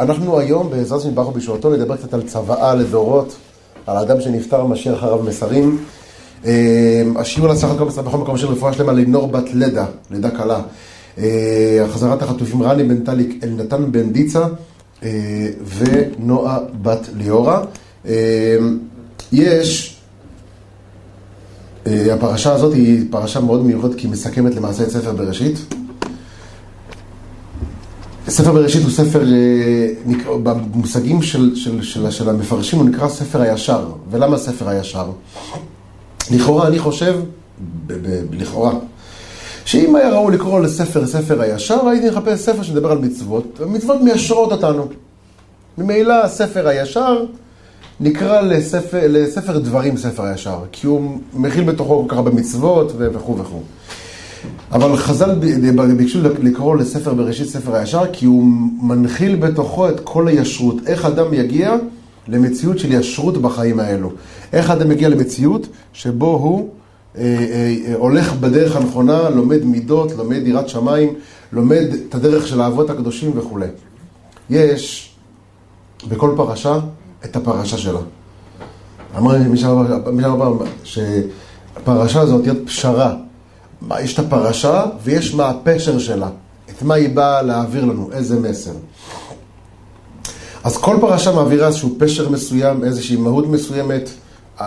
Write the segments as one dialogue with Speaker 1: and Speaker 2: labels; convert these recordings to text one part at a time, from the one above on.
Speaker 1: אנחנו היום, בעזרת השם ברוך בישועתו, נדבר קצת על צוואה לדורות, על האדם שנפטר, משאיר אחריו מסרים. אה, השיעור לסך הכל בכל מקום של רפואה שלמה לנור בת לידה, לידה קלה. אה, החזרת החטופים רני בן טליק, אלנתן בן דיצה אה, ונועה בת ליאורה. יש, הפרשה הזאת היא פרשה מאוד מיוחדת כי היא מסכמת למעשה את ספר בראשית. ספר בראשית הוא ספר, אה, במושגים של, של, של, של המפרשים הוא נקרא ספר הישר. ולמה ספר הישר? לכאורה, אני חושב, ב, ב, לכאורה, שאם היה ראוי לקרוא לספר ספר הישר, הייתי מחפש ספר שמדבר על מצוות, מצוות מיישרות אותנו. ממילא ספר הישר נקרא לספר, לספר דברים ספר הישר, כי הוא מכיל בתוכו כל כך הרבה מצוות וכו' וכו'. אבל חז"ל ביקשו לקרוא לספר בראשית ספר הישר, כי הוא מנחיל בתוכו את כל הישרות. איך אדם יגיע למציאות של ישרות בחיים האלו. איך אדם יגיע למציאות שבו הוא אה, אה, הולך בדרך הנכונה, לומד מידות, לומד יראת שמיים, לומד את הדרך של האבות הקדושים וכולי. יש בכל פרשה את הפרשה שלה. אמר מי שאמר שהפרשה הזאת להיות פשרה יש את הפרשה ויש מה הפשר שלה. את מה היא באה להעביר לנו, איזה מסר. אז כל פרשה מעבירה איזשהו פשר מסוים, איזושהי מהות מסוימת.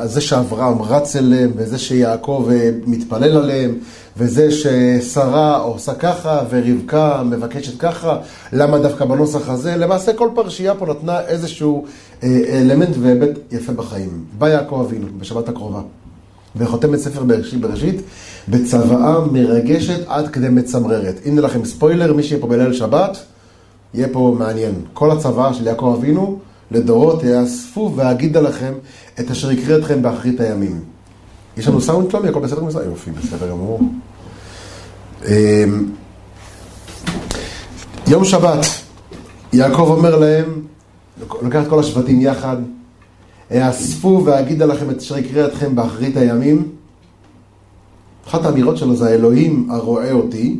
Speaker 1: זה שאברהם רץ אליהם, וזה שיעקב אה, מתפלל עליהם, וזה ששרה עושה ככה, ורבקה מבקשת ככה, למה דווקא בנוסח הזה? למעשה כל פרשייה פה נתנה איזשהו אה, אלמנט והיבט יפה בחיים. בא יעקב אבינו בשבת הקרובה. וחותם את ספר בראשית, בראשית בצוואה מרגשת עד כדי מצמררת. הנה לכם ספוילר, מי שיהיה פה בליל שבת, יהיה פה מעניין. כל הצוואה של יעקב אבינו לדורות יאספו ואגידה לכם את אשר יקרה אתכם באחרית הימים. יש לנו סאונד שלומי, הכל בסדר גמור? יופי, בסדר גמור. אמ, יום שבת, יעקב אומר להם, לוקח את כל השבטים יחד, אאספו ואגידה לכם את אשר יקרה אתכם באחרית הימים. אחת האמירות שלו זה האלוהים הרואה אותי,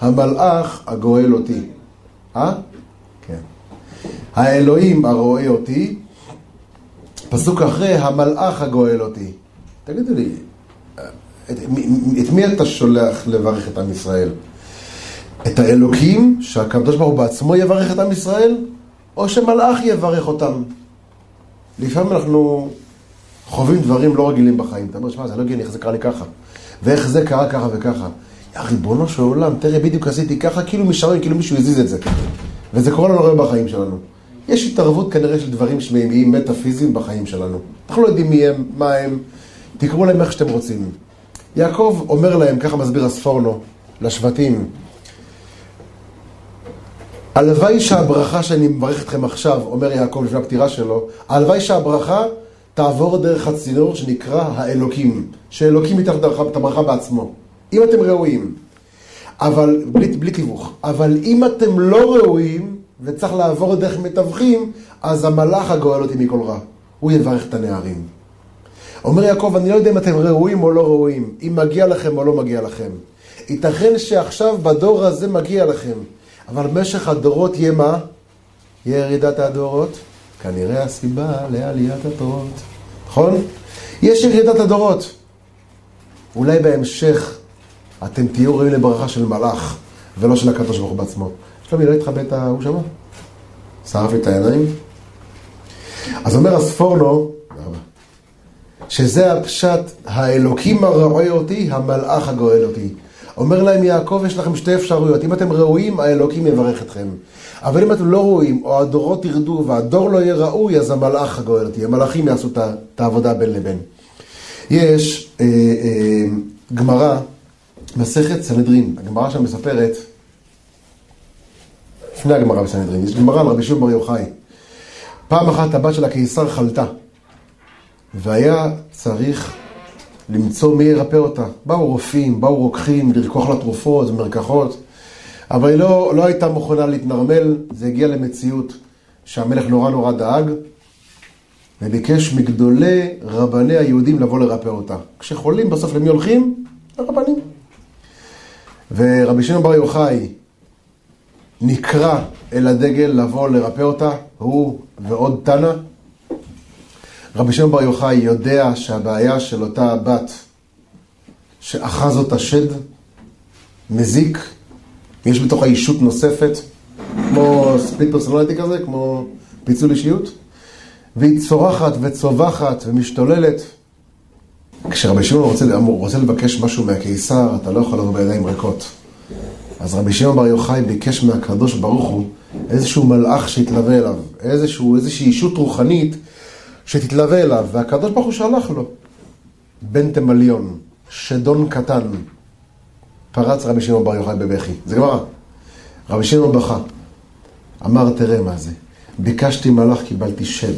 Speaker 1: המלאך הגואל אותי. אה? כן. האלוהים הרואה אותי, פסוק אחרי, המלאך הגואל אותי. תגידו לי, את, את מי אתה שולח לברך את עם ישראל? את האלוקים, שהקדוש ברוך הוא בעצמו יברך את עם ישראל, או שמלאך יברך אותם? לפעמים אנחנו חווים דברים לא רגילים בחיים. אתה אומר, שמע, זה לא הגיוני, איך זה קרה לי ככה? ואיך זה קרה ככה וככה? יא ריבונו של עולם, תראה, בדיוק עשיתי ככה, כאילו משערים, כאילו מישהו הזיז את זה. וזה קורה לנו הרבה בחיים שלנו. יש התערבות כנראה של דברים שמימיים מטאפיזיים בחיים שלנו. אנחנו לא יודעים מי הם, מה הם, תקראו להם איך שאתם רוצים. יעקב אומר להם, ככה מסביר הספורנו, לשבטים, הלוואי שהברכה שאני מברך אתכם עכשיו, אומר יעקב לפני הפטירה שלו, הלוואי שהברכה תעבור דרך הצינור שנקרא האלוקים, שאלוקים הברכה בעצמו, אם אתם ראויים. אבל, בלי, בלי תיווך, אבל אם אתם לא ראויים וצריך לעבור דרך מתווכים, אז המלאך הגואל אותי מכל רע. הוא יברך את הנערים. אומר יעקב, אני לא יודע אם אתם ראויים או לא ראויים, אם מגיע לכם או לא מגיע לכם. ייתכן שעכשיו בדור הזה מגיע לכם. אבל במשך הדורות יהיה מה? יהיה ירידת הדורות? כנראה הסיבה לעליית התורות. נכון? יש ירידת הדורות. אולי בהמשך אתם תהיו ראויים לברכה של מלאך, ולא של הקדוש ברוך הוא בעצמו. שלומי, לא התחבא את ההוא שמה? שרף לי את העיניים? אז אומר הספורנו, שזה הפשט, האלוקים הרואה אותי, המלאך הגואל אותי. אומר להם יעקב, יש לכם שתי אפשרויות. אם אתם ראויים, האלוקים יברך אתכם. אבל אם אתם לא ראויים, או הדורות ירדו והדור לא יהיה ראוי, אז המלאך הגואל אותי. המלאכים יעשו את העבודה בין לבין. יש אה, אה, גמרא, מסכת סנהדרין. הגמרא שם מספרת, לפני הגמרא בסנהדרין, יש גמרא על רבי שמעון בר יוחאי. פעם אחת הבת של הקיסר חלתה, והיה צריך למצוא מי ירפא אותה. באו רופאים, באו רוקחים, לרקוח לה תרופות, מרקחות, אבל היא לא, לא הייתה מוכנה להתנרמל, זה הגיע למציאות שהמלך נורא נורא דאג, וביקש מגדולי רבני היהודים לבוא לרפא אותה. כשחולים, בסוף למי הולכים? לרבנים. ורבי שמעון בר יוחאי נקרא אל הדגל לבוא לרפא אותה, הוא ועוד תנא. רבי שמעון בר יוחאי יודע שהבעיה של אותה בת שאחז אותה שד, מזיק, יש בתוך האישות נוספת, כמו ספיט פרסונליטי כזה, כמו פיצול אישיות, והיא צורחת וצווחת ומשתוללת. כשרבי שמעון רוצה, רוצה לבקש משהו מהקיסר, אתה לא יכול לבוא בידיים ריקות. אז רבי שמעון בר יוחאי ביקש מהקדוש ברוך הוא איזשהו מלאך שיתלווה אליו, איזשהו, איזושהי אישות רוחנית שתתלווה אליו, והקדוש ברוך הוא שלח לו בן תמליון, שדון קטן. פרץ רבי שמעון בר יוחאי בבכי. זה גמרא. רבי שמעון בכה. אמר, תראה מה זה. ביקשתי מלאך, קיבלתי שד.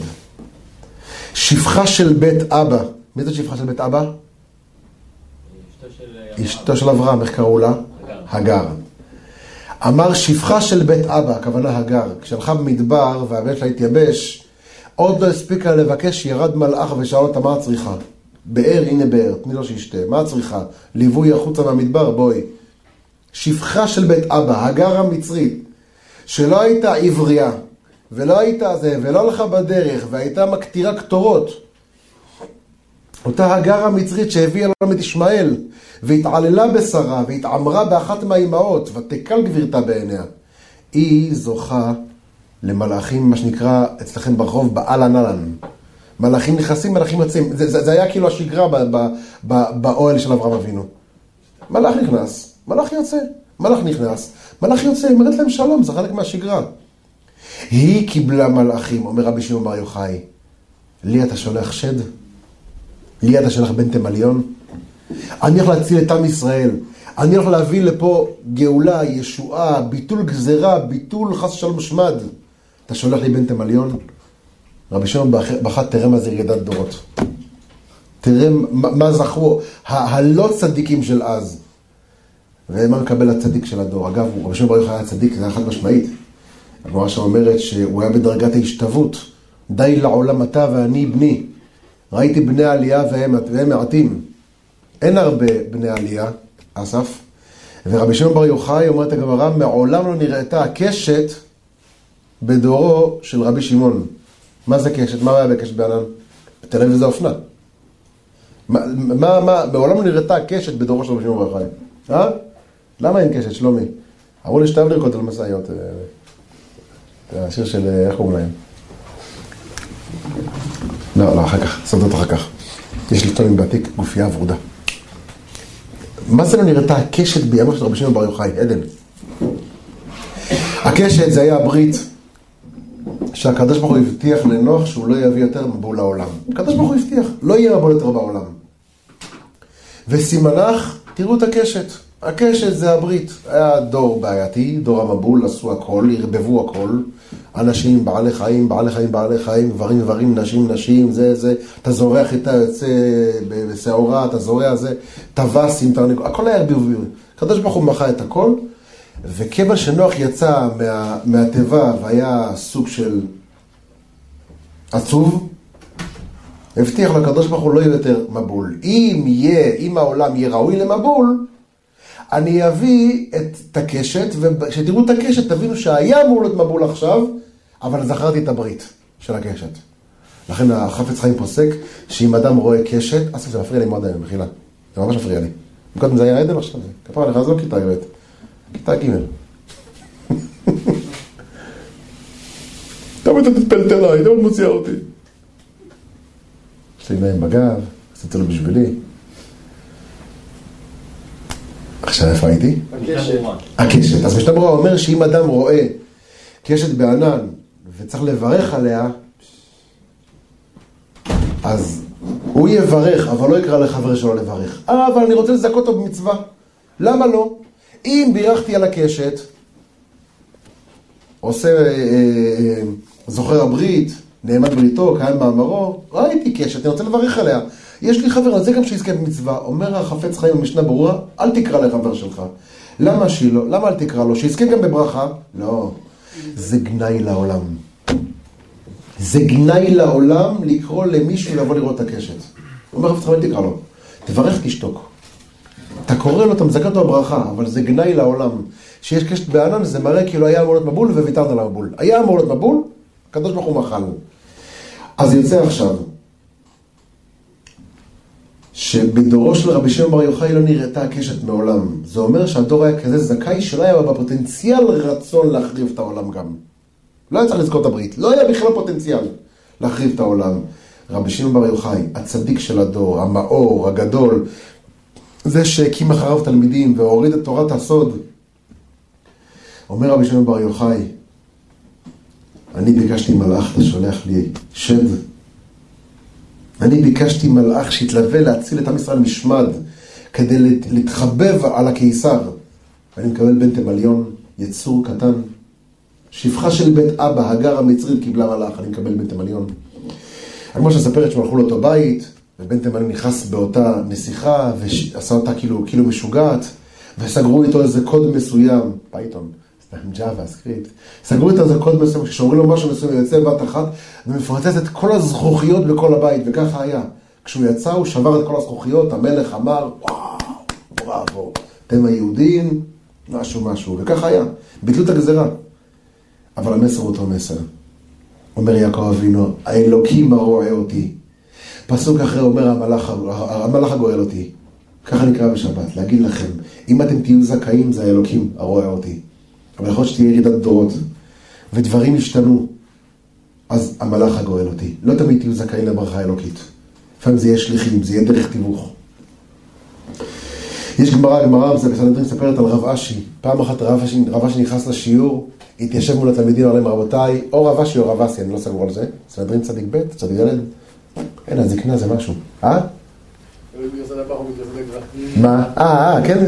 Speaker 1: שפחה של בית אבא. מי זאת שפחה של בית אבא? אשתו של אברהם, איך קראו לה? הגר. אמר שפחה של בית אבא, הכוונה הגר. כשהלכה במדבר והבן שלה התייבש, עוד לא הספיקה לבקש, ירד מלאך ושאל אותה מה את צריכה. באר, הנה באר, תני לו שישתה. מה את צריכה? ליווי החוצה מהמדבר? בואי. שפחה של בית אבא, הגר המצרית, שלא הייתה עברייה, ולא הייתה זה, ולא הלכה בדרך, והייתה מקטירה קטורות. אותה הגר המצרית שהביאה לנו את ישמעאל, והתעללה בשרה, והתעמרה באחת מהאימהות, ותקל גבירתה בעיניה. היא זוכה למלאכים, מה שנקרא אצלכם ברחוב, באלן אהלן. מלאכים נכנסים, מלאכים יוצאים. זה, זה, זה היה כאילו השגרה באוהל של אברהם אבינו. מלאך נכנס, מלאך יוצא. מלאך נכנס, מלאך יוצא, היא אומרת להם שלום, זה חלק מהשגרה. היא קיבלה מלאכים, אומר רבי שמעון בר יוחאי. לי אתה שולח שד? לי אתה שולח בן תמליון? אני הולך להציל את עם ישראל. אני הולך להביא לפה גאולה, ישועה, ביטול גזרה, ביטול חס ושלום שמד. אתה שולח לי בן תמליון? רבי שמעון בכה, תראה מה זה ירידת דורות. תראה מה זכרו, הלא צדיקים של אז. ומה מקבל הצדיק של הדור? אגב, רבי שמעון בר יוחאי היה צדיק, זה היה חד משמעית. הגמרא שם אומרת שהוא היה בדרגת ההשתוות. די לעולם אתה ואני בני. ראיתי בני עלייה והם, והם מעטים. אין הרבה בני עלייה, אסף. ורבי שמעון בר יוחאי אומרת הגמרא, מעולם לא נראתה הקשת בדורו של רבי שמעון. מה זה קשת? מה היה בקשת בענן? תל אביב זה אופנה. מה, מה, מה, מעולם לא נראתה קשת בדורו של רבי שמעון בר. אה? למה אין קשת, שלומי? אמרו לי שתאהב לרקוד על משאיות. אה, זה השיר של, אה, איך קוראים להם? לא, לא, אחר כך, סודות אחר כך. יש לי תומים בעתיק גופייה ורודה. מה זה לא נראתה הקשת בימיו של רבי שמעון בר יוחאי? עדן. הקשת זה היה הברית שהקדוש ברוך הוא הבטיח לנוח שהוא לא יביא יותר מבול לעולם. הקדוש ברוך הוא הבטיח, לא יהיה מבול יותר בעולם. וסימנך, תראו את הקשת. הקשת זה הברית. היה דור בעייתי, דור המבול, עשו הכל, ערבבו הכל. אנשים, בעלי חיים, בעלי חיים, בעלי חיים, גברים, גברים, נשים, נשים, זה, זה. אתה זורח איתה, יוצא בשעורה, אתה זורע זה, טווס עם תרנגול, הכל היה ערבוב. הקדוש ברוך הוא מחה את הכל, וכיוון שנוח יצא מה, מהתיבה והיה סוג של עצוב, הבטיח לקדוש ברוך הוא לא יהיה יותר מבול. אם יהיה, אם העולם יהיה ראוי למבול, אני אביא את הקשת, וכשתראו את הקשת תבינו שהיה אמור להיות מבול עכשיו, אבל זכרתי את הברית של הקשת. לכן החפץ חיים פוסק שאם אדם רואה קשת, אסף זה מפריע לי מאוד היום, מחילה. זה ממש מפריע לי. קודם זה היה עדן עכשיו, כפרה לך, זה לא כיתה י"ב, כיתה ג'. תמיד אתה תתפלטלה, תמיד מוציאה אותי. יש לי עיניים בגב, עשית לו בשבילי. עכשיו איפה הייתי? הקשת. הקשת. אז ברורה אומר שאם אדם רואה קשת בענן וצריך לברך עליה, אז הוא יברך, אבל לא יקרא לחבר שלו לברך. אה, אבל אני רוצה לזכות אותו במצווה. למה לא? אם בירכתי על הקשת, עושה, אה, אה, זוכר הברית, נאמן בריתו, קיים מאמרו, ראיתי קשת, אני רוצה לברך עליה. יש לי חבר, זה גם שיזכה במצווה. אומר החפץ חיים במשנה ברורה, אל תקרא לחבר שלך. למה שלא? למה אל תקרא לו? שיזכה גם בברכה? לא. זה גנאי לעולם. זה גנאי לעולם לקרוא למישהו לבוא לראות את הקשת. אומר חפץ חיים, אל תקרא לו. תברך, תשתוק. אתה קורא לו, אתה מזכה אותו בברכה, אבל זה גנאי לעולם. שיש קשת בענן, זה מראה כאילו היה אמור להיות מבול וויתרת על המבול. היה אמור להיות מבול, הקדוש ברוך הוא מחל. אז יוצא עכשיו, שבדורו של רבי שמעון בר יוחאי לא נראתה הקשת מעולם. זה אומר שהדור היה כזה זכאי שלא היה בפוטנציאל רצון להחריב את העולם גם. לא היה צריך לזכור את הברית, לא היה בכלל פוטנציאל להחריב את העולם. רבי שמעון בר יוחאי, הצדיק של הדור, המאור, הגדול, זה שהקים אחריו תלמידים והוריד את תורת הסוד. אומר רבי שמעון בר יוחאי, אני ביקשתי מלאך, אתה שולח לי שד. אני ביקשתי מלאך שיתלווה להציל את עם ישראל משמד, כדי להתחבב על הקיסר. ואני מקבל בן תמליון, יצור קטן. שפחה של בית אבא, הגר המצרית, קיבלה מלאך, אני מקבל בן תמליון. הגמרא שמספרת שהם הלכו לאותו בית, ובן תמליון נכנס באותה נסיכה, ועשה אותה כאילו, כאילו משוגעת, וסגרו איתו איזה קוד מסוים, Python, סתם JavaScript, סגרו איתו איזה קוד מסוים, כשאומרים לו משהו מסוים, יוצא בבת אחת, ומפרטט את כל הזכוכיות בכל הבית, וככה היה. כשהוא יצא, הוא שבר את כל הזכוכיות, המלך אמר, וואו, בראבו, אתם היהודים, משהו משהו, וככה היה. ביטלו את הגזרה. אבל המסר הוא אותו מסר. אומר יעקב אבינו, האלוקים הרואה אותי. פסוק אחר אומר, המלאך, המלאך הגואל אותי. ככה נקרא בשבת, להגיד לכם, אם אתם תהיו זכאים, זה האלוקים הרואה אותי. אבל יכול להיות שתהיה ירידת דורות, ודברים ישתנו, אז המלאך הגואל אותי. לא תמיד תהיו זכאים לברכה האלוקית. לפעמים זה יהיה שליחים, זה יהיה דרך תיווך. יש גמרא, גמרא, זה בסנדרין מספרת על רב אשי. פעם אחת רב אשי, רב אשי נכנס לשיעור, התיישב מול התלמידים, אמר להם, רבותיי, או רב אשי או רב אסי, אני לא סגור על זה. סנדרין צדיק ב', צדיק ד', אין, הזקנה זה משהו. אה? מה? אה, אה, כן.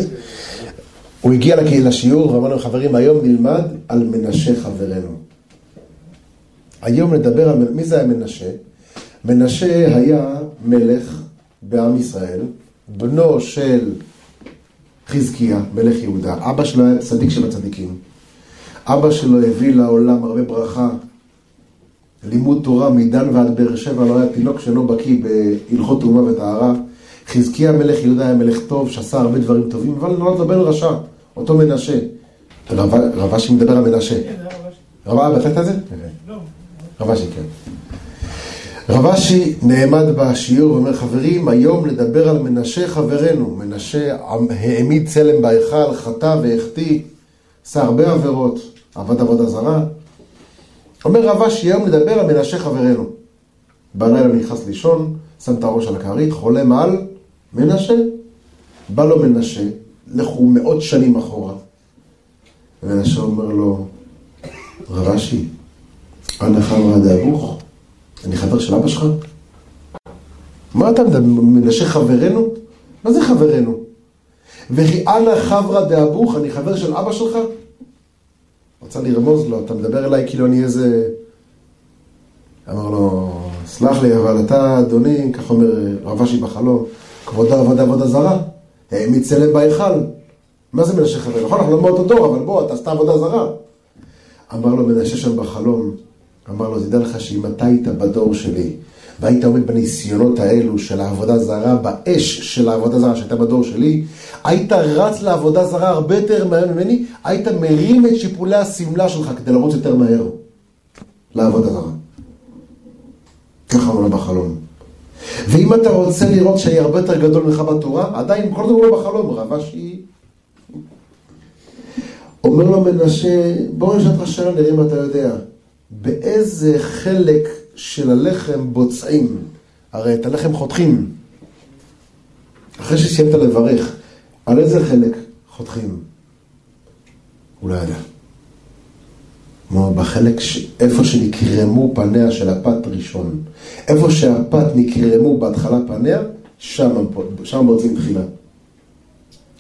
Speaker 1: הוא הגיע לשיעור ואמר להם, חברים, היום נלמד על מנשה חברנו. היום נדבר על... מי זה היה מנשה? מנשה היה מלך בעם ישראל, בנו של חזקיה, מלך יהודה. אבא שלו היה צדיק של הצדיקים. אבא שלו הביא לעולם הרבה ברכה, לימוד תורה מדן ועד באר שבע, לא היה תינוק שאינו בקיא בהלכות תרומה וטהרה. חזקיה מלך יהודה היה מלך טוב, שעשה הרבה דברים טובים, אבל נולד לו בן רשע, אותו מנשה. רב אשי מדבר על מנשה. כן, רב אבא, בטלת את זה? לא. רב אשי, כן. רב אשי נעמד בשיעור ואומר, חברים, היום נדבר על מנשה חברנו. מנשה העמיד צלם בהיכל, חטא והחטיא, עשה הרבה עבירות, עבד עבודה זרה. אומר רב אשי, היום נדבר על מנשה חברנו. בלילה נכנס לישון, שם את הראש על הכרית, חולם על מנשה. בא לו מנשה, לכו מאות שנים אחורה. ומנשה אומר לו, רב אשי, אנא חברא דאבוך, אני חבר של אבא שלך? מה אתה מדבר, מנשה חברנו? מה זה חברנו? וכי אנא חברא דאבוך, אני חבר של אבא שלך? רצה לרמוז לו, אתה מדבר אליי כאילו אני איזה... אמר לו, סלח לי, אבל אתה, אדוני, כך אומר רב אשי בחלום, כבודה עבודה עבודה זרה, העמיד צלם בהיכל. מה זה מנשה חבר? נכון, אנחנו לא מאותו דור, אבל בוא, אתה עשתה עבודה זרה. אמר לו מנשה שם בחלום, אמר לו, תדע לך שאם אתה היית בדור שלי, והיית עומד בניסיונות האלו של העבודה זרה, באש של העבודה זרה שהייתה בדור שלי, היית רץ לעבודה זרה הרבה יותר מהר ממני, היית מרים את שיפולי השמלה שלך כדי לרוץ יותר מהר לעבודה זרה. ככה לו בחלום. ואם אתה רוצה לראות שאני הרבה יותר גדול ממך בתורה, עדיין כל דבר לא בחלום, רב אשי. אומר לו מנשה, בוא נשאל אותך שאלה, נראה אם אתה יודע. באיזה חלק של הלחם בוצעים? הרי את הלחם חותכים. אחרי שסיימת לברך, על איזה חלק חותכים? הוא לא ידע. כמו בחלק, ש... איפה שנקרמו פניה של הפת ראשון. איפה שהפת נקרמו בהתחלה פניה, שם, שם בוצעים תחילה.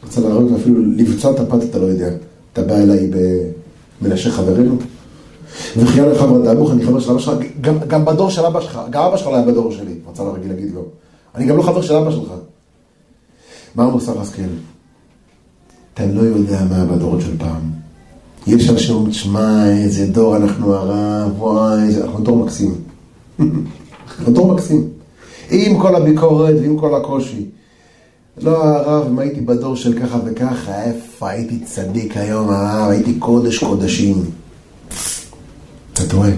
Speaker 1: רוצה להראות אפילו לבצוע את הפת אתה לא יודע. אתה בא אליי במנשה חברנו? וכי היה לך דאבוך, אני חבר של אבא שלך, גם, גם בדור של אבא שלך, גם אבא שלך לא היה בדור שלי, רצה להגיד, להגיד לו. אני גם לא חבר של אבא שלך. מה מוסר השכל? אתה לא יודע מה היה בדורות של פעם. יש אנשים שאומרים, תשמע, איזה דור אנחנו הרב, וואי, אנחנו דור מקסים. אנחנו דור מקסים. עם כל הביקורת ועם כל הקושי. לא הרב, אם הייתי בדור של ככה וככה, איפה הייתי צדיק היום, הרב, הייתי קודש קודשים. טועה.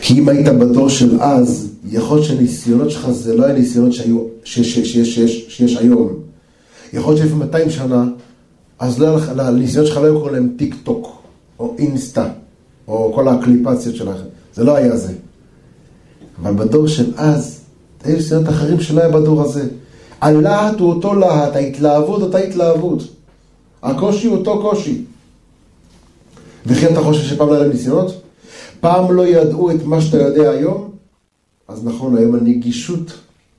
Speaker 1: כי אם היית בדור של אז, יכול להיות שהניסיונות שלך זה לא הניסיונות שהיו, שיש, שיש, שיש, שיש, שיש היום. יכול להיות שלפני 200 שנה, אז לא, לניסיונות שלך לא היו קוראים להם טיק טוק, או אינסטה, או כל הקליפציות שלכם. זה לא היה זה. אבל בדור של אז, היו ניסיונות אחרים שלא היה בדור הזה. הלהט הוא אותו להט, ההתלהבות אותה התלהבות. הקושי הוא אותו קושי. וכי אתה חושב שפעם לא היה להם ניסיונות? פעם לא ידעו את מה שאתה יודע היום? אז נכון, היום הנגישות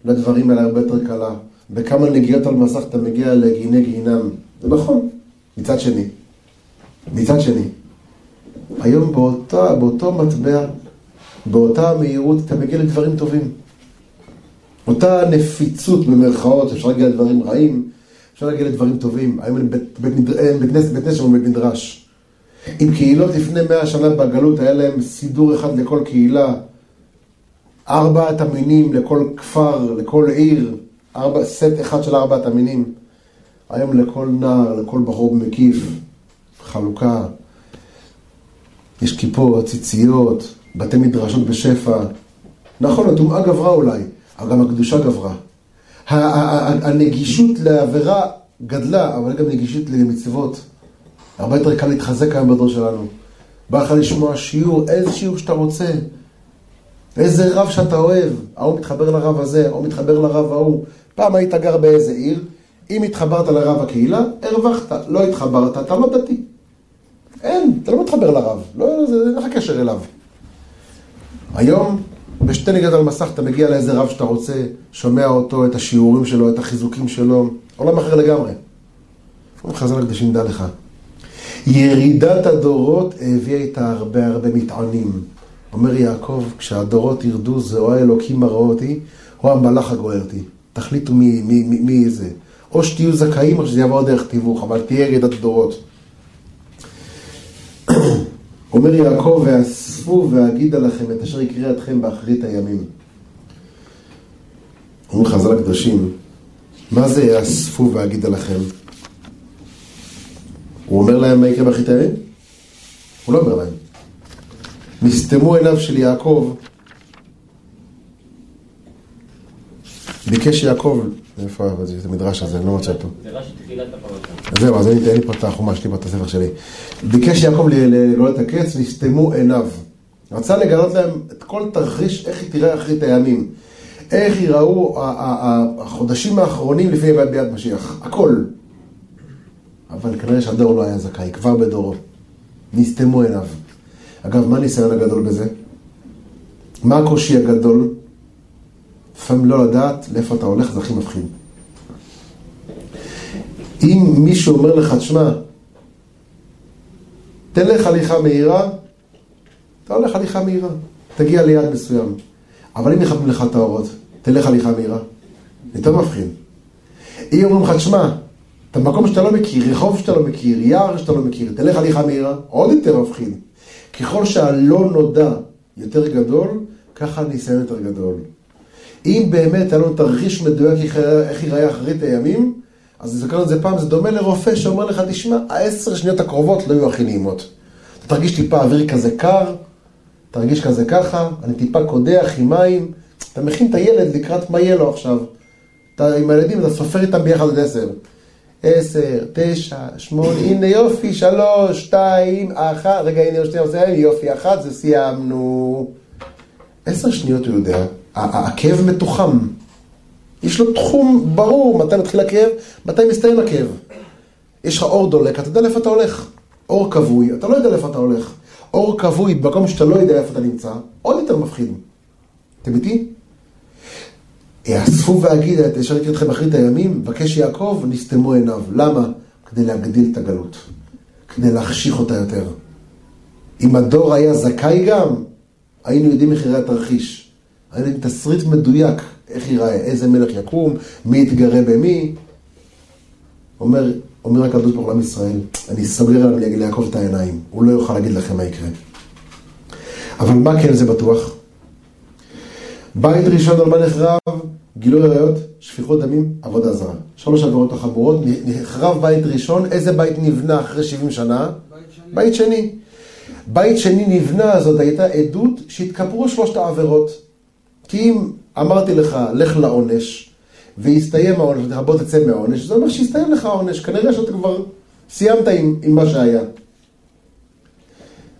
Speaker 1: לדברים האלה הרבה יותר קלה. בכמה נגיעות על מסך אתה מגיע לגיני גיהינם. זה נכון, מצד שני. מצד שני. היום באותה, באותו מטבע, באותה מהירות, אתה מגיע לדברים טובים. אותה נפיצות במרכאות, אפשר להגיע לדברים רעים, אפשר להגיע לדברים טובים. היום בית, בית, בית, בית, בית נס בית מדרש. אם קהילות לפני מאה שנה בגלות היה להם סידור אחד לכל קהילה, ארבעת המינים לכל כפר, לכל עיר, ארבע, סט אחד של ארבעת המינים. היום לכל נער, לכל בחור מקיף, חלוקה. יש כיפות, ציציות, בתי מדרשות בשפע. נכון, הטומאה גברה אולי, אבל גם הקדושה גברה. הנגישות לעבירה גדלה, אבל גם נגישות למצוות. הרבה יותר קל להתחזק היום בדור שלנו. בא לך לשמוע שיעור, איזה שיעור שאתה רוצה. איזה רב שאתה אוהב. ההוא מתחבר לרב הזה, ההוא מתחבר לרב ההוא. פעם היית גר באיזה עיר, אם התחברת לרב הקהילה, הרווחת. לא התחברת, אתה לא דתי. אין, אתה לא מתחבר לרב. לא, אין לך קשר אליו. היום, בשתי נגיעות על מסך אתה מגיע לאיזה רב שאתה רוצה, שומע אותו, את השיעורים שלו, את החיזוקים שלו, עולם אחר לגמרי. חז"ל הקדושים דע לך. ירידת הדורות הביאה איתה הרבה הרבה מטענים. אומר יעקב, כשהדורות ירדו זה או האלוקים מראה אותי, או המלאך הגואר אותי. תחליטו מי, מי, מי, מי זה. או שתהיו זכאים או שזה יבוא דרך תיווך, אבל תהיה ירידת הדורות. אומר יעקב, ואספו ואגידה לכם את אשר יקרה אתכם באחרית הימים. אומרים חז"ל הקדושים, מה זה יאספו ואגידה לכם? הוא אומר להם מה יקרה באחרית הימים? הוא לא אומר להם. נסתמו עיניו של יעקב, ביקש יעקב, איפה זה המדרש הזה, אני לא מצא אותו.
Speaker 2: זה רש"י תחילת הפרשה.
Speaker 1: זהו, אז אני אתן לי פה את החומש שלי את הספר שלי. ביקש יעקב לגלות את הקץ, נסתמו עיניו. רצה לגלות להם את כל תרחיש, איך היא תראה אחרית הימים. איך ייראו החודשים האחרונים לפני ביד משיח. הכל. אבל כנראה שהדור לא היה זכאי, כבר בדורו. נסתמו עיניו. אגב, מה הניסיון הגדול בזה? מה הקושי הגדול? לפעמים לא לדעת לאיפה אתה הולך, זה הכי מפחיד. אם מישהו אומר לך, תשמע, תלך הליכה מהירה, אתה הולך הליכה מהירה, תגיע ליעד מסוים. אבל אם יכבים לך את האורות, תלך הליכה מהירה. יותר מפחיד. אם אומרים לך, תשמע, אתה במקום שאתה לא מכיר, רחוב שאתה לא מכיר, יער שאתה לא מכיר, תלך הליכה מהירה, עוד יותר מפחיד. ככל שהלא נודע יותר גדול, ככה הניסיון יותר גדול. אם באמת היה לנו תרחיש מדויק איך ייראה אחרית הימים, אז זכרנו את זה פעם, זה דומה לרופא שאומר לך, תשמע, העשר שניות הקרובות לא יהיו הכי נעימות. אתה תרגיש טיפה אוויר כזה קר, תרגיש כזה ככה, אני טיפה קודח עם מים, אתה מכין את הילד לקראת מה יהיה לו עכשיו. אתה עם הילדים, אתה סופר איתם ביחד עד עשר. עשר, תשע, שמונה, הנה יופי, שלוש, שתיים, אחת, רגע, הנה עוד שתיים, יופי, אחת, זה סיימנו. עשר שניות הוא יודע, הכאב מתוחם. יש לו תחום ברור מתי מתחיל הכאב, מתי מסתיים הכאב. יש לך אור דולק, אתה יודע לאיפה אתה הולך. אור כבוי, אתה לא יודע לאיפה אתה הולך. אור כבוי במקום שאתה לא יודע איפה אתה נמצא, עוד יותר מפחיד. אתם איתי? יאספו ואגיד את אשר יקרה אתכם אחרית הימים, מבקש יעקב, נסתמו עיניו. למה? כדי להגדיל את הגלות. כדי להחשיך אותה יותר. אם הדור היה זכאי גם, היינו יודעים איך יראה התרחיש. היינו יודעים תסריט מדויק, איך ייראה, איזה מלך יקום, מי יתגרה במי. אומר, אומר הקדוש ברוך הוא ישראל, אני אסגר עליו ליעקב את העיניים, הוא לא יוכל להגיד לכם מה יקרה. אבל מה כן זה בטוח? בית ראשון על מה נחרב? גילוי עריות, שפיכות דמים, עבודה זרה. שלוש עבירות החמורות, נחרב בית ראשון, איזה בית נבנה אחרי 70 שנה? בית שני. בית שני נבנה, זאת הייתה עדות שהתכפרו שלושת העבירות. כי אם אמרתי לך, לך לעונש, והסתיים העונש, בוא תצא מהעונש, זה אומר שהסתיים לך העונש, כנראה שאתה כבר סיימת עם, עם מה שהיה.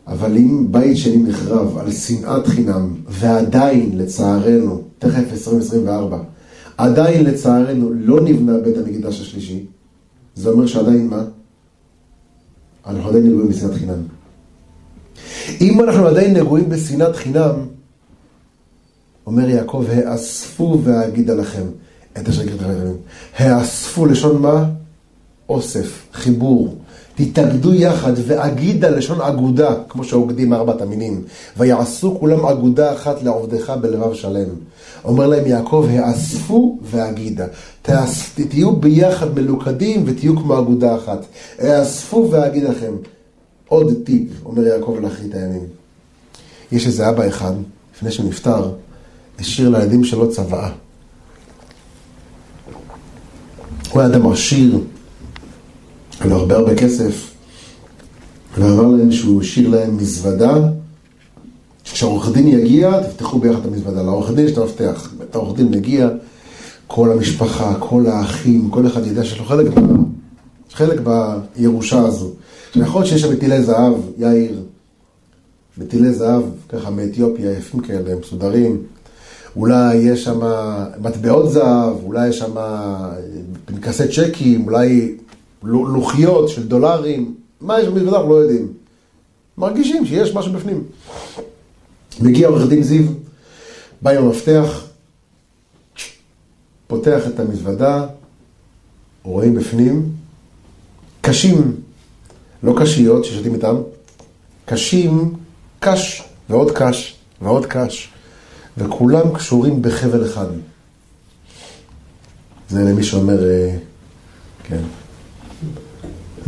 Speaker 1: אבל אם בית שני נחרב על שנאת חינם, ועדיין, לצערנו, תכף 2024, עדיין לצערנו לא נבנה בית המקדש השלישי, זה אומר שעדיין מה? אנחנו עדיין נגועים בשנאת חינם. אם אנחנו עדיין נגועים בשנאת חינם, אומר יעקב, האספו ואגידה לכם את אשר גרתם לכם. האספו לשון מה? אוסף, חיבור. תתאגדו יחד, ואגידה לשון אגודה, כמו שעוגדים ארבעת המינים. ויעשו כולם אגודה אחת לעובדך בלבב שלם. אומר להם יעקב, האספו ואגידה. תהיו ביחד מלוכדים ותהיו כמו אגודה אחת. האספו ואגיד לכם. עוד טיפ, אומר יעקב לאחרית הימים. יש איזה אבא אחד, לפני שהוא נפטר, השאיר לילדים שלו צוואה. הוא היה אדם עשיר, לו הרבה הרבה כסף, ואמר להם שהוא השאיר להם מזוודה, שכשהעורך דין יגיע, תפתחו ביחד את המזוודה. לעורך דין יש את המפתח. העורך דין מגיע, כל המשפחה, כל האחים, כל אחד יודע שיש לו חלק. חלק בירושה הזו. יכול להיות שיש שם מטילי זהב, יאיר, מטילי זהב, ככה מאתיופיה, יפים כאלה, מסודרים. אולי יש שם מטבעות זהב, אולי יש שם פנקסי צ'קים, אולי לוחיות של דולרים, מה יש במזוודה אנחנו לא יודעים. מרגישים שיש משהו בפנים. מגיע עורך דין זיו, בא עם המפתח, פותח את המזוודה, רואים בפנים, קשים, לא קשיות ששותים איתם, קשים, קש ועוד קש ועוד קש, וכולם קשורים בחבל אחד. זה למי שאומר, אה, כן.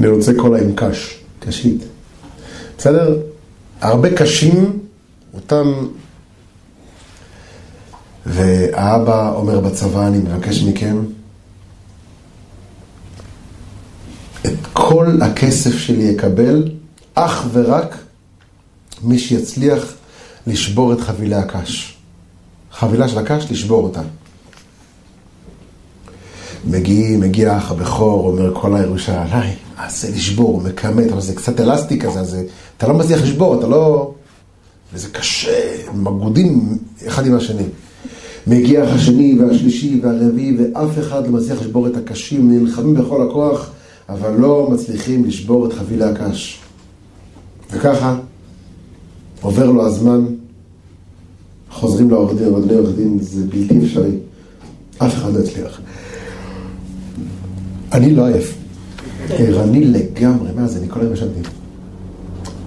Speaker 1: אני רוצה קולה עם קש, קשית. בסדר? הרבה קשים, אותם... והאבא אומר בצבא, אני מבקש מכם, את כל הכסף שלי יקבל אך ורק מי שיצליח לשבור את חבילי הקש. חבילה של הקש, לשבור אותה. מגיע, מגיע האח הבכור, אומר כל הירושה עליי, זה לשבור, הוא מכמת, אבל זה קצת אלסטי כזה, אז אתה לא מצליח לשבור, אתה לא... וזה קשה, מגודים אחד עם השני. מגיע השני והשלישי והרביעי, ואף אחד לא מצליח לשבור את הקשים, נלחמים בכל הכוח, אבל לא מצליחים לשבור את חבילי הקש. וככה עובר לו הזמן, חוזרים לעורך דין, אבל לעורך דין זה בלתי אפשרי. אף אחד לא הצליח. אני לא עייף. ערני לגמרי, מה זה, אני כל היום ישנתי.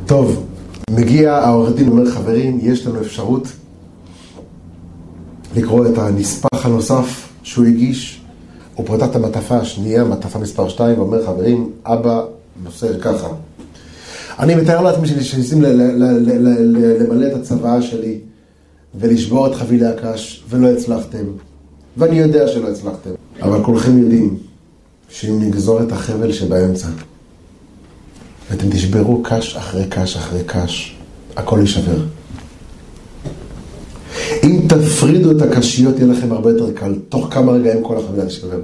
Speaker 1: טוב, מגיע העורך דין, אומר חברים, יש לנו אפשרות לקרוא את הנספח הנוסף שהוא הגיש. הוא פותח את המטפה השנייה, מטפה מספר 2, ואומר חברים, אבא מוסר ככה. אני מתאר לעצמי שניסים למלא את הצוואה שלי ולשבור את חבילי הקש, ולא הצלחתם. ואני יודע שלא הצלחתם. אבל כולכם יודעים שאם נגזור את החבל שבאמצע, ואתם תשברו קש אחרי קש אחרי קש, הכל יישבר. אם תפרידו את הקשיות, יהיה לכם הרבה יותר קל. תוך כמה רגעים כל החבילה תשתבר.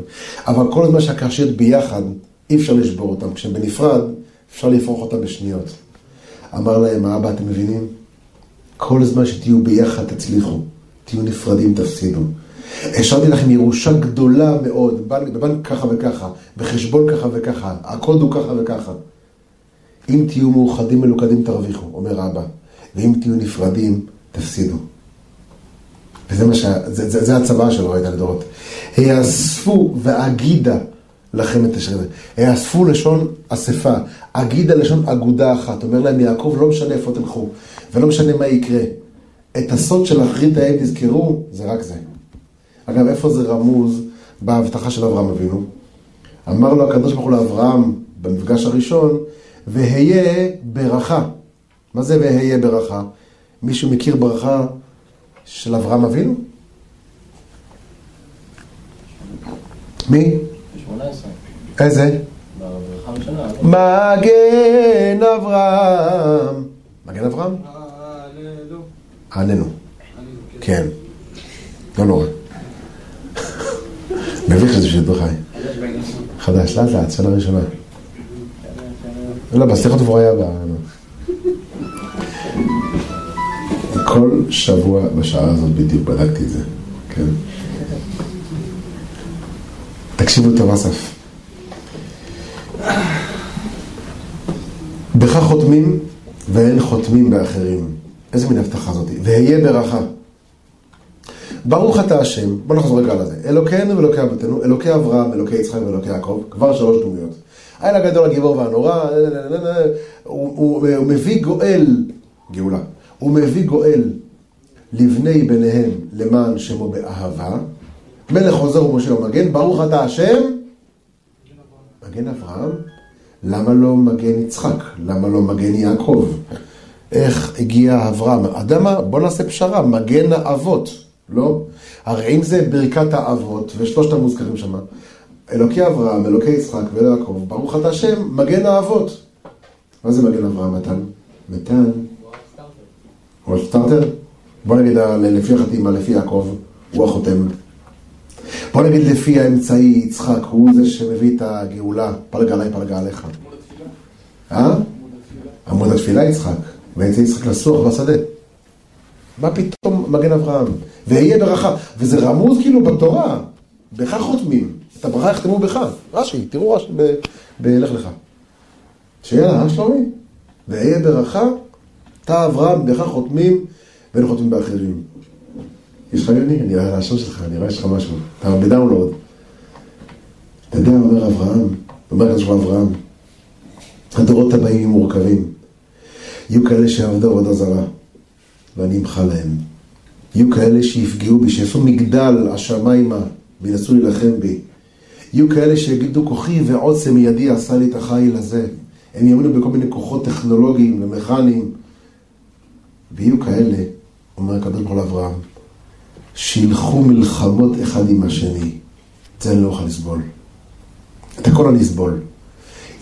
Speaker 1: אבל כל הזמן שהקשיות ביחד, אי אפשר לשבור אותן. כשהן בנפרד, אפשר להפוך אותן בשניות. אמר להם האבא, אתם מבינים? כל זמן שתהיו ביחד תצליחו, תהיו נפרדים תפסידו. השארתי לכם ירושה גדולה מאוד, בבנק ככה וככה, בחשבון ככה וככה, הקוד הוא ככה וככה. אם תהיו מאוחדים מלוכדים תרוויחו, אומר אבא, ואם תהיו נפרדים, תפסידו. וזה מה ש... זה, זה, זה הצבא שלו, הייתה לדורות. היאספו ואגידה לכם את אשר... היאספו לשון אספה, אגידה לשון אגודה אחת. אומר להם יעקב, לא משנה איפה תלכו, ולא משנה מה יקרה. את הסוד של אחרית ההם תזכרו, זה רק זה. אגב, איפה זה רמוז בהבטחה של אברהם אבינו? אמר לו הקדוש ברוך הוא לאברהם במפגש הראשון, והיה ברכה. מה זה והיה ברכה? מישהו מכיר ברכה של אברהם אבינו? מי?
Speaker 2: ב-18.
Speaker 1: איזה? מגן אברהם. מגן אברהם? עננו. כן. לא נורא. מביך את זה שידור חי. חדש, לאט לאט, שנה ראשונה. לא, בסליחות כבר היה ב... כל שבוע בשעה הזאת בדיוק בדקתי את זה, כן? תקשיבו טוב אסף. בך חותמים ואין חותמים באחרים. איזה מין הבטחה זאתי? והיה ברכה. ברוך אתה השם, בוא נחזור רגע על זה. אלוקינו ואלוקי אבותינו, אלוקי אברהם, אלוקי יצחק ואלוקי יעקב, כבר שלוש דמויות. האל הגדול, הגיבור והנורא, הוא, הוא, הוא מביא גואל, גאולה, הוא מביא גואל לבני בניהם למען שמו באהבה. מלך עוזר ומשה ומגן, ברוך אתה השם, מגן אברהם, למה לא מגן יצחק? למה לא מגן יעקב? איך הגיע אברהם? אתה יודע מה? בוא נעשה פשרה, מגן האבות, לא? הרי אם זה ברכת האבות, ושלושת המוזכרים שם, אלוקי אברהם, אלוקי יצחק ויעקב, ברוך אתה השם, מגן האבות. מה זה מגן אברהם מתן? מתן. הוא הסטארטר? בוא נגיד לפי החתימה, לפי יעקב, הוא החותם. בוא נגיד לפי האמצעי יצחק, הוא זה שמביא את הגאולה, פלגה עליי, פלגה עליך. אה? עמוד התפילה יצחק, ואמצעי יצחק לסוח בשדה. מה פתאום מגן אברהם? ויהיה ברכה. וזה רמוז כאילו בתורה, בך חותמים. את הברכה יחתמו בך. רש"י, תראו רש"י בלך לך. שיהיה אה שלומי? ואהיה ברכה, אתה אברהם, בך חותמים, ואין חותמים באחרים. יש לך יוני? אני רואה לשון שלך, אני רואה שיש לך משהו. אתה בדאונלוד. אתה יודע, אומר אברהם, אומר כזה אברהם, הדורות הבאים יהיו מורכבים. יהיו כאלה שיעבדו עבודה זרה, ואני אמחה להם. יהיו כאלה שיפגעו בי, שיעשו מגדל השמיימה, וינסו להילחם בי. יהיו כאלה שיגידו, כוחי ועוצם ידי עשה לי את החיל הזה. הם יאמינו בכל מיני כוחות טכנולוגיים ומכניים. ויהיו כאלה, אומר הקדוש ברוך הוא לאברהם, שילכו מלחמות אחד עם השני. את זה אני לא אוכל לסבול. את הכל אני אסבול.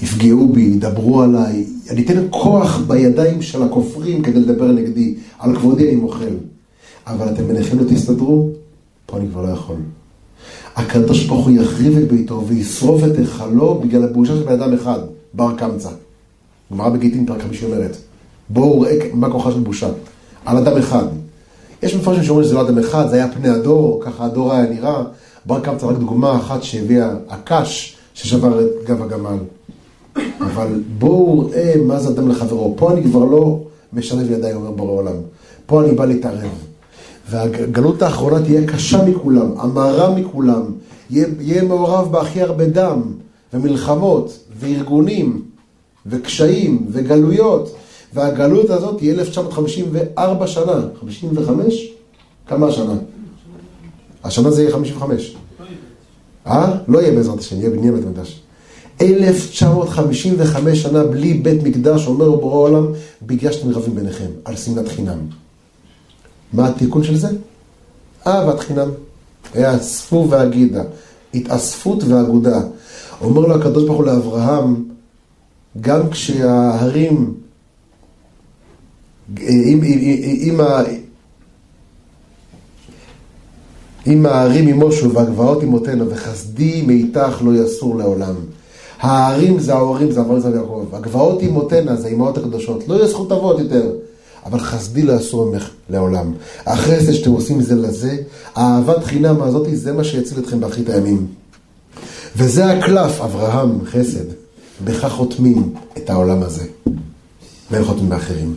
Speaker 1: יפגעו בי, ידברו עליי, אני אתן כוח בידיים של הכופרים כדי לדבר נגדי. על כבודי אני מוחל. אבל אתם ביניכם לא תסתדרו? פה אני כבר לא יכול. הקדוש ברוך הוא יחריב את ביתו וישרוף את היכלו בגלל הבושה של בן אדם אחד, בר קמצא. גמרא בגיטין פרק חמישי אומרת, בואו ראה מה כוחה של בושה. על אדם אחד. יש מפרשים שאומרים שזה לא אדם אחד, זה היה פני הדור, ככה הדור היה נראה. בר קמצא רק דוגמה אחת שהביאה הקש ששבר את גב הגמל. אבל בואו ראה מה זה אדם לחברו. פה אני כבר לא משלב ידיים, אומר בורא עולם. פה אני בא להתערב. והגלות האחרונה תהיה קשה מכולם, המרה מכולם, יהיה, יהיה מעורב בהכי הרבה דם, ומלחמות, וארגונים, וקשיים, וגלויות, והגלות הזאת תהיה 1954 שנה, 55? כמה השנה? השנה זה יהיה 55. אה? לא יהיה בעזרת השם, יהיה בניין בית מקדש. 1955 שנה בלי בית מקדש, אומר בורא עולם, בגלל שאתם רבים ביניכם, על שנאת חינם. מה התיקון של זה? אהבת חינם. האספו והגידה. התאספות ואגודה. אומר לו הקדוש ברוך הוא לאברהם, גם כשההרים, אם, אם, אם ההרים ימושו והגבעות ימותנה וחסדי מאיתך לא יסור לעולם. ההרים זה ההורים, זה אברהם ויעקב. הגבעות ימותנה זה האמהות הקדושות. לא יהיה זכות אבות יותר. אבל חסדי לא יסור ממך לעולם. החסד שאתם עושים זה לזה, האהבת חינם הזאת, זה מה שיציל אתכם באחרית הימים. וזה הקלף, אברהם, חסד. בכך חותמים את העולם הזה. ואין חותמים באחרים.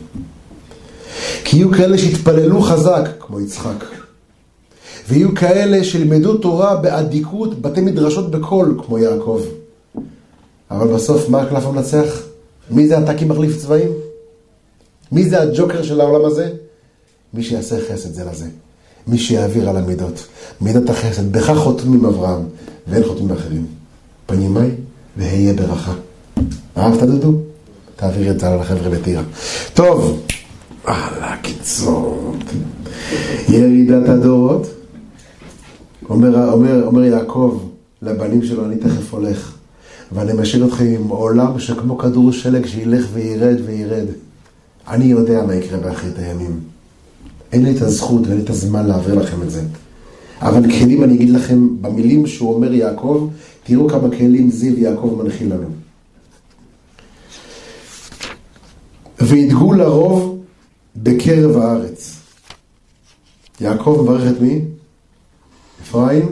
Speaker 1: כי יהיו כאלה שיתפללו חזק, כמו יצחק. ויהיו כאלה שילמדו תורה באדיקות, בתי מדרשות בקול, כמו יעקב. אבל בסוף, מה הקלף המנצח? מי זה הטקי מחליף צבעים? מי זה הג'וקר של העולם הזה? מי שיעשה חסד זה לזה. מי שיעביר על המידות. מידת החסד. בכך חותמים אברהם, ואין חותמים באחרים. פנימי והיה ברכה. אהבת דודו? תעביר את זה על החבר'ה בטירה. טוב, אהלה קיצור. ירידת הדורות. אומר, אומר, אומר יעקב לבנים שלו, אני תכף הולך. ואני משאיר אתכם עם עולם שכמו כדור שלג שילך וירד וירד. אני יודע מה יקרה באחרית הימים. אין לי את הזכות ואין לי את הזמן להעביר לכם את זה. אבל כלים אני אגיד לכם, במילים שהוא אומר יעקב, תראו כמה כלים זיו יעקב מנחיל לנו. וידגו לרוב בקרב הארץ. יעקב מברך את מי? אפרים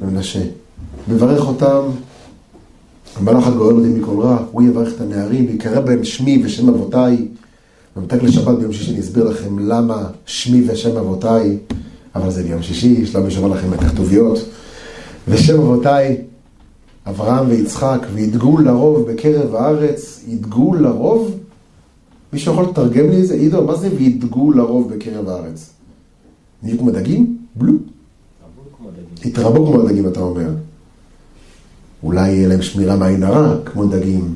Speaker 1: ומנשה. מברך אותם, המלאך הגואל אותי מכל רע, הוא יברך את הנערים, ויקרא בהם שמי ושם אבותיי. במתק לשבת ביום שישי אני אסביר לכם למה שמי ושם אבותיי, אבל זה ביום שישי, שלום ישמע לכם את הכתוביות. ושם אבותיי, אברהם ויצחק, וידגו לרוב בקרב הארץ, ידגו לרוב? מישהו יכול לתרגם לי את זה? עידו, מה זה וידגו לרוב בקרב הארץ? נהיו כמו דגים? בלו. התרבו כמו דגים, אתה אומר. אולי יהיה להם שמירה מעין הרע, כמו דגים.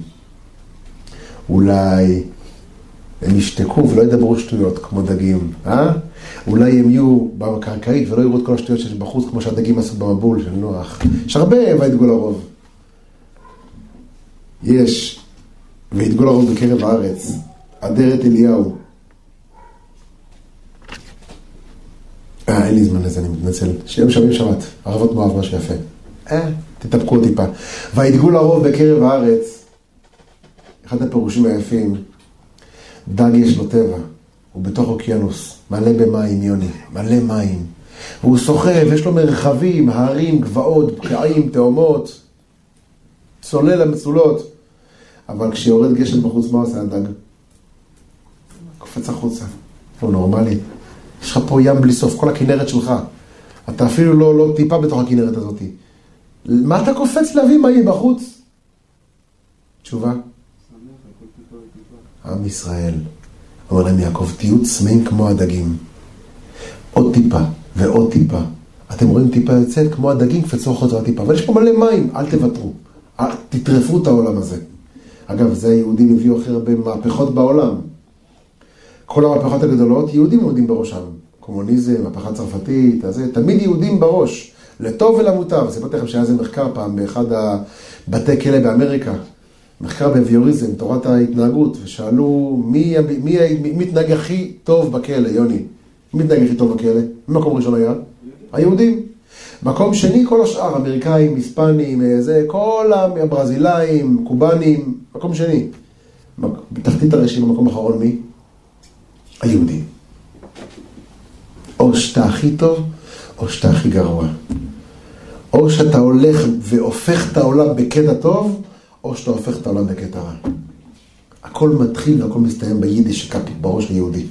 Speaker 1: אולי הם ישתקו ולא ידברו שטויות כמו דגים, אה? אולי הם יהיו בקרקעית ולא יראו את כל השטויות שיש בחוץ, כמו שהדגים עשו במבול של נוח. יש הרבה וידגו לרוב. יש, וידגו לרוב בקרב הארץ, אדרת אליהו. אה, אין לי זמן לזה, אני מתנצל. שיהיה משלמים שבת, ערבות מואב, משהו יפה. אה, תתאפקו טיפה. וידגו לרוב בקרב הארץ, אחד הפירושים היפים, דג יש לו טבע, הוא בתוך אוקיינוס, מלא במים, יוני, מלא מים. והוא סוחב, יש לו מרחבים, הרים, גבעות, בקעים, תאומות, צולל המצולות. אבל כשיורד גשם בחוץ, מה עושה הדג? קופץ החוצה. הוא נורמלי. יש לך פה ים בלי סוף, כל הכנרת שלך. אתה אפילו לא, לא טיפה בתוך הכנרת הזאת. מה אתה קופץ להביא יהיה בחוץ? תשובה? עם ישראל. אומר להם יעקב, תהיו צמאים כמו הדגים. עוד טיפה ועוד טיפה. אתם רואים טיפה יוצאת כמו הדגים, קפצו חוזר טיפה. אבל יש פה מלא מים, אל תוותרו. תטרפו את העולם הזה. אגב, זה היהודים הביאו הכי הרבה מהפכות בעולם. כל המהפכות הגדולות, יהודים עומדים בראשם. קומוניזם, מהפכה צרפתית, הזה, תמיד יהודים בראש. לטוב ולמוטב. סיפרתי לכם שהיה איזה מחקר פעם באחד הבתי כלא באמריקה. מחקר בביוריזם, תורת ההתנהגות, ושאלו מי, מי, מי, מי מתנהג הכי טוב בכלא, יוני? מי מתנהג הכי טוב בכלא? מי מקום ראשון היה? היהודים. מקום שני, כל השאר, אמריקאים, היספנים, זה, כל הברזילאים, קובנים, מקום שני. בתחתית הרשימה, מקום אחרון, מי? היהודים. או שאתה הכי טוב, או שאתה הכי גרוע. או שאתה הולך והופך את העולם בקטע טוב, או שאתה הופך את העולם בקטע רע. הכל מתחיל והכל מסתיים ביידיש שקפית בראש היהודי.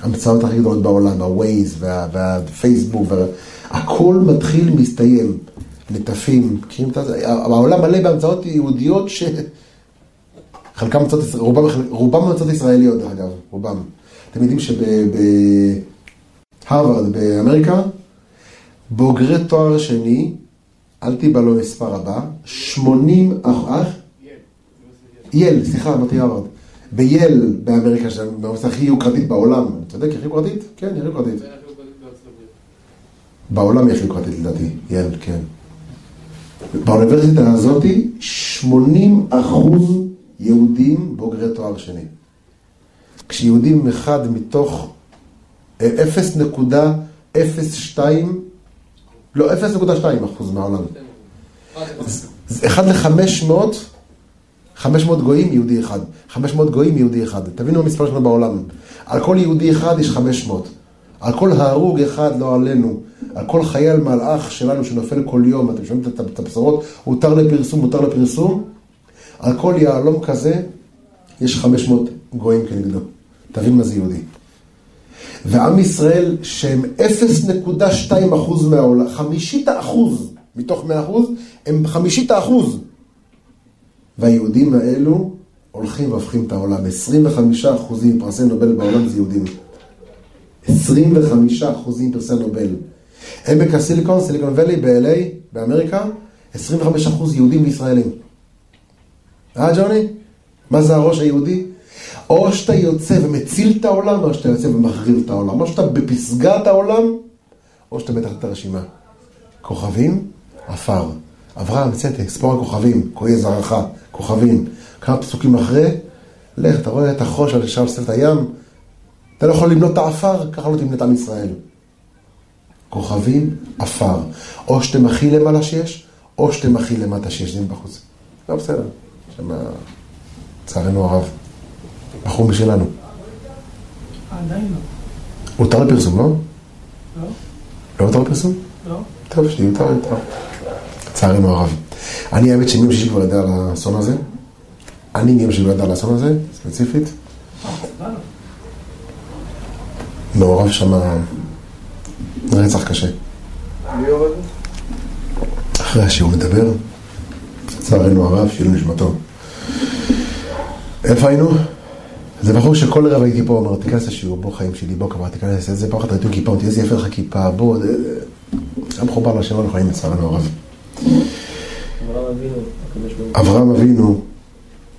Speaker 1: המצאות הכי גדולות בעולם, הווייז והפייסבוק, וה... הכל מתחיל, מסתיים. נטפים, מכירים את זה? העולם מלא בהמצאות יהודיות ש... חלקם המצאות, רובם, רובם המצאות ישראליות, אגב, רובם. אתם יודעים שבהרווארד באמריקה, בוגרי תואר שני, אל תיבא לו מספר הבא, 80 אח... יל, סליחה, אמרתי הרווארד. בייל באמריקה, שזה הכי יוקרתית בעולם. אתה צודק, הכי יוקרתית? כן, הכי יוקרתית. בעולם היא הכי יוקרתית לדעתי, יל, כן. באוניברסיטה הזאת 80 אחוז יהודים בוגרי תואר שני. כשיהודים אחד מתוך 0.02 לא, 0.2 אחוז מהעולם. לחמש מאות, חמש מאות גויים, יהודי אחד. חמש מאות גויים, יהודי אחד. תבינו המספר שלנו בעולם. על כל יהודי אחד יש חמש מאות. על כל הרוג אחד, לא עלינו. על כל חייל מלאך שלנו שנופל כל יום, אתם שומעים את הבשורות, הותר לפרסום, הותר לפרסום. על כל יהלום כזה, יש חמש מאות גויים כנגדו. תבין מה זה יהודי. ועם ישראל שהם 0.2 אחוז מהעולם, חמישית האחוז מתוך 100 אחוז, הם חמישית האחוז. והיהודים האלו הולכים והופכים את העולם. 25 אחוזים פרסי נובל בעולם זה יהודים. 25 אחוזים פרסי נובל. עמק הסיליקון, סיליקון ואלי ב-LA, באמריקה, 25 אחוז יהודים וישראלים. אה, ג'וני? מה זה הראש היהודי? או שאתה יוצא ומציל את העולם, או שאתה יוצא ומחריב את העולם. או שאתה בפסגת העולם, או שאתה מתחת הרשימה. כוכבים, עפר. אברהם, צאתי, ספור הכוכבים, כה יהיה זרעך, כוכבים. כמה פסוקים אחרי, לך, אתה רואה את החול של שם סביב הים, אתה לא יכול למנות את העפר, ככה לא תמנה את עם ישראל. כוכבים, עפר. או שאתם הכי למעלה שיש, או שאתם הכי למטה שיש, זה בחוץ. לא בסדר, שם, לצערנו הרב, בחור משלנו.
Speaker 3: עדיין לא.
Speaker 1: הותר לפרסום, לא?
Speaker 3: לא?
Speaker 1: לא הותר לפרסום?
Speaker 3: לא?
Speaker 1: טוב, שתהיה יותר, יותר. לצערנו הרב. אני האמת שמיום שישי כבר יודע על האסון הזה. אני מיום שישי כבר יודע על האסון הזה, ספציפית.
Speaker 3: למה?
Speaker 1: מעורב שם רצח קשה. אחרי השיעור מדבר, לצערנו הרב, שילום נשמתו. איפה היינו? זה בחור שכל ערב הייתי פה, אומר, תיכנס לשיעור, בוא חיים שלי, בוא כבר תיכנס, איזה פעם אחת ראיתי עם כיפה, אמרתי, איזה יפה לך כיפה, בוא, היה מחובר לשם אנחנו חיים לצערנו הרב.
Speaker 2: אברהם אבינו,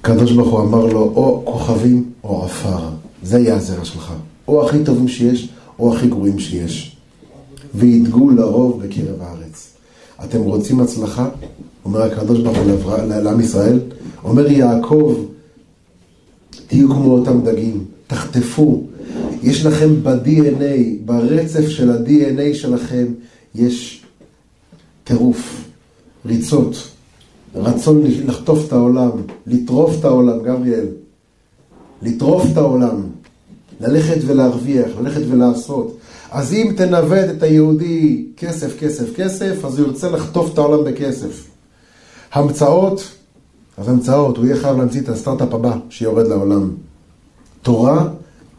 Speaker 2: הקדוש ברוך הוא.
Speaker 1: אמר לו, או כוכבים או עפר, זה יהיה הזרע שלך. או הכי טובים שיש, או הכי גרועים שיש. וידגו לרוב בקרב הארץ. אתם רוצים הצלחה? אומר הקדוש ברוך הוא לעם ישראל, אומר יעקב, תהיו כמו אותם דגים, תחטפו. יש לכם ב-DNA, ברצף של ה-DNA שלכם, יש טירוף, ריצות, רצון לחטוף את העולם, לטרוף את העולם, גבריאל. לטרוף את העולם, ללכת ולהרוויח, ללכת ולעשות. אז אם תנווט את היהודי כסף, כסף, כסף, אז הוא ירצה לחטוף את העולם בכסף. המצאות, אז המצאות, הוא יהיה חייב להמציא את הסטארט-אפ הבא שיורד לעולם. תורה,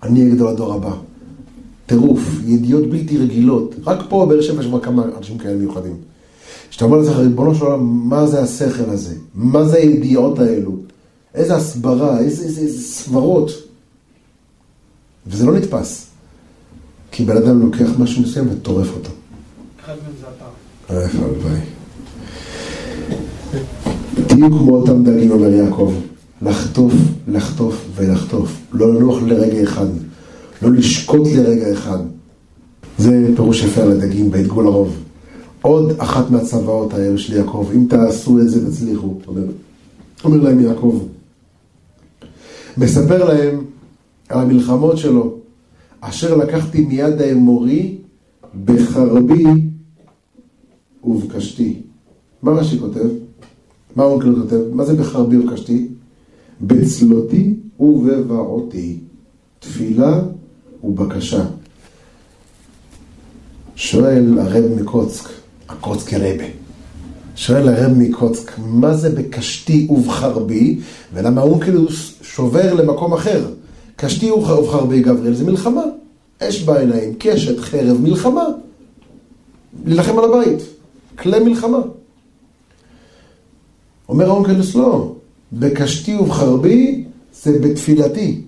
Speaker 1: אני אהיה גדול הדור הבא. טירוף, ידיעות בלתי רגילות. רק פה באר שבע יש כבר כמה אנשים כאלה מיוחדים. כשאתה אומר לעצמך, ריבונו של עולם, מה זה השכל הזה? מה זה הידיעות האלו? איזה הסברה, איזה, איזה, איזה סברות. וזה לא נתפס. כי בן אדם לוקח משהו מסוים וטורף אותו.
Speaker 3: אחד מהם זה אתה.
Speaker 1: הלוואי. תהיו כמו אותם דגים, אומר יעקב. לחטוף, לחטוף ולחטוף. לא לנוח לרגע אחד. לא לשקוט לרגע אחד. זה פירוש יפה על הדגים בהתגול הרוב. עוד אחת מהצוואות האלו של יעקב, אם תעשו את זה תצליחו, אומר, אומר להם יעקב. מספר להם על המלחמות שלו, אשר לקחתי מיד האמורי בחרבי ובקשתי. מה רש"י כותב? מה אונקל כותב? מה זה בחרבי ובקשתי? בצלותי ובבעותי, תפילה ובקשה. שואל הרב מקוצק, הקוצקי רבה, שואל הרב מקוצק, מה זה בקשתי ובחרבי, ולמה אונקלוס שובר למקום אחר? קשתי ובחרבי גבריאל זה מלחמה, אש בעיניים, קשת, חרב, מלחמה. להילחם על הבית, כלי מלחמה. אומר האונקלוס לא, בקשתי ובחרבי זה בתפילתי.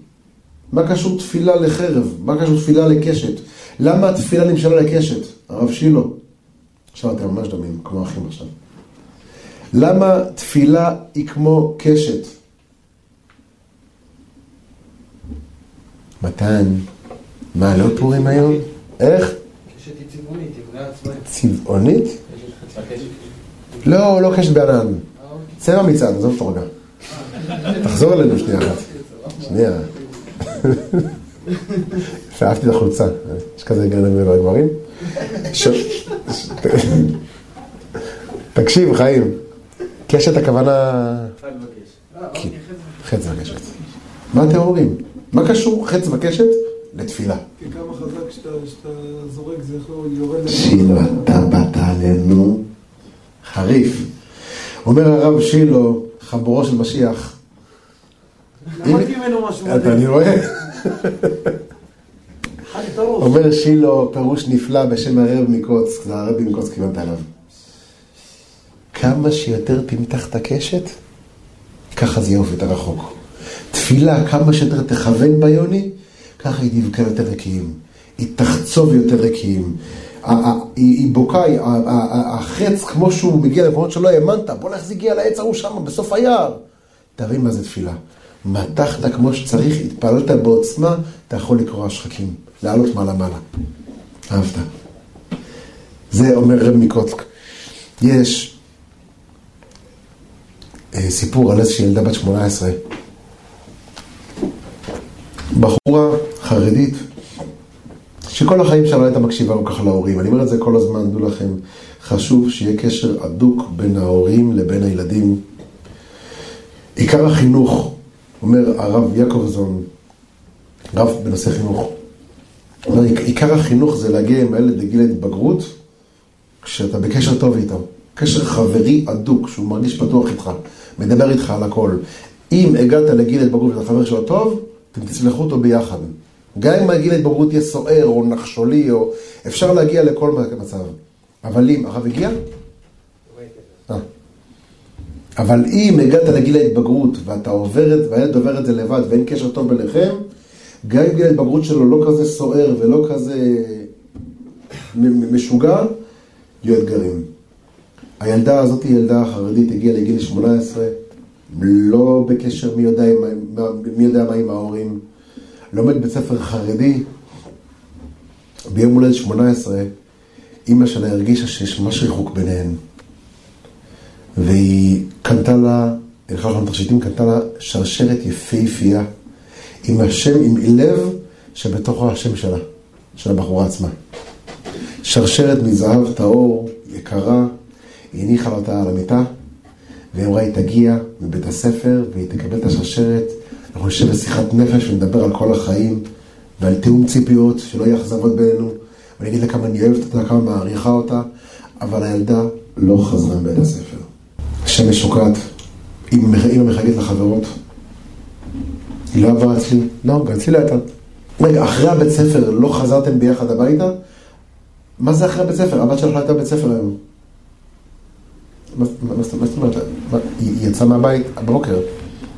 Speaker 1: מה קשור תפילה לחרב? מה קשור תפילה לקשת? למה התפילה נמשלה לקשת? הרב שילה. עכשיו אתם ממש דומים, כמו אחים עכשיו. למה תפילה היא כמו קשת? מתן, מה, לא פורים היום? איך?
Speaker 4: קשת היא צבעונית, היא.
Speaker 1: צבעונית? לא, לא קשת בענן. צבע מצעד, עזוב אותו רגע. תחזור אלינו שנייה אחת. שנייה. יפה, אהבתי את החולצה. יש כזה טרנד בגברים. ש- ש- תקשיב, חיים. קשת הכוונה... חץ וקשת. מה אתם אומרים? מה קשור חץ וקשת לתפילה?
Speaker 4: כי כמה חזק שאתה זורק זה יכול יורד...
Speaker 1: שילו, אתה באת עלינו חריף. אומר הרב שילו, חבורו של משיח,
Speaker 4: למדתי ממנו משהו.
Speaker 1: אתה, אני רואה. אומר שילו פירוש נפלא בשם הרב מקוץ, זה הרבי מקוץ כיוונת עליו. כמה שיותר תמתח את הקשת, ככה זה יעוף יותר רחוק. תפילה, כמה שיותר תכוון ביוני, ככה היא תבכה יותר רקיעים. היא תחצוב יותר רקיעים. היא ה- החץ כמו שהוא מגיע למקומות שלא האמנת, בוא לך זה הגיע לעץ ההוא שם, בסוף היער. תבין מה זה תפילה. מתחת כמו שצריך, התפללת בעוצמה, אתה יכול לקרוע שחקים, לעלות מעלה-מעלה. אהבת. זה אומר רב מקוצק. יש אה, סיפור על איזושהי ילדה בת 18. בחורה חרדית, שכל החיים שלה הייתה מקשיבה כל כך להורים. אני אומר את זה כל הזמן, דעו לכם, חשוב שיהיה קשר הדוק בין ההורים לבין הילדים. עיקר החינוך, אומר הרב יעקובזון, רב בנושא חינוך, אומר, עיקר החינוך זה להגיע עם הילד לגיל ההתבגרות, כשאתה בקשר טוב איתו. קשר חברי הדוק, שהוא מרגיש פתוח איתך, מדבר איתך על הכל. אם הגעת לגיל ההתבגרות ואתה חבר שלו טוב, אתם תצלחו אותו ביחד. גם אם הגיל ההתבגרות יהיה סוער או נחשולי, או... אפשר להגיע לכל מצב. אבל אם, הרב הגיע? אה. אבל אם הגעת לגיל ההתבגרות ואתה עובר את, והילד עובר את זה לבד ואין קשר טוב ביניכם, גם אם גיל ההתבגרות שלו לא כזה סוער ולא כזה משוגע, יהיו אתגרים. הילדה הזאת ילדה חרדית, הגיעה לגיל 18, לא בקשר מי יודע, מי יודע מה עם ההורים, לומד בית ספר חרדי, ביום הולדת 18, אימא שלה הרגישה שיש ממש ריחוק ביניהן. והיא קנתה לה, הלכה לכם תכשיטים, קנתה לה שרשרת יפהפייה, עם השם, עם לב שבתוכו השם שלה, של הבחורה עצמה. שרשרת מזהב טהור, יקרה, היא הניחה אותה על המיטה, והיא אמרה, היא תגיע מבית הספר, והיא תקבל את השרשרת, אנחנו נשב בשיחת נפש ונדבר על כל החיים, ועל תיאום ציפיות, שלא יהיה אכזבות בינינו, ואני אגיד לה כמה אני אוהבת אותה, כמה מעריכה אותה, אבל הילדה לא חזרה מבית הספר. השמש שוקעת, אימא מחגגת לחברות, היא לא עברה אצלי, לא, גם אצלי לא הייתה. רגע, אחרי הבית ספר לא חזרתם ביחד הביתה? מה זה אחרי הבית ספר? הבת שלך לא הייתה בבית ספר היום. מה זאת אומרת? היא יצאה מהבית בבוקר,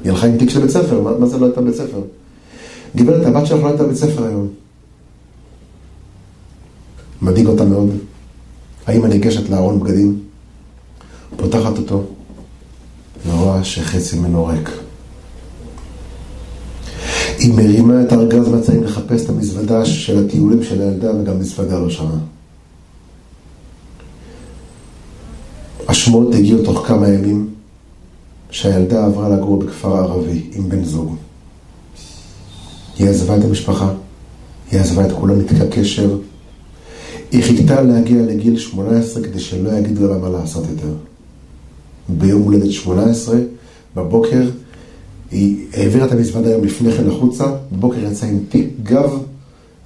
Speaker 1: היא הלכה עם תיק של בית ספר, מה זה לא הייתה בית ספר? גברת, הבת שלך לא הייתה בבית ספר היום. מדאיג אותה מאוד. האמא ניגשת לארון בגדים, פותחת אותו, ורואה שחצי ממנו ריק. היא מרימה את ארגז מצעים לחפש את המזוודה של הטיולים של הילדה, וגם מזוודה לא שמה. השמועות הגיעו תוך כמה ימים שהילדה עברה לגור בכפר ערבי עם בן זוג. היא עזבה את המשפחה, היא עזבה את כולם, ניתקה קשר. היא חיכתה להגיע לגיל 18 כדי שלא יגידו לה מה לעשות יותר. ביום הולדת 18, בבוקר, היא העבירה את המזוודה היום לפני כן החוצה, בבוקר יצאה עם תיק גב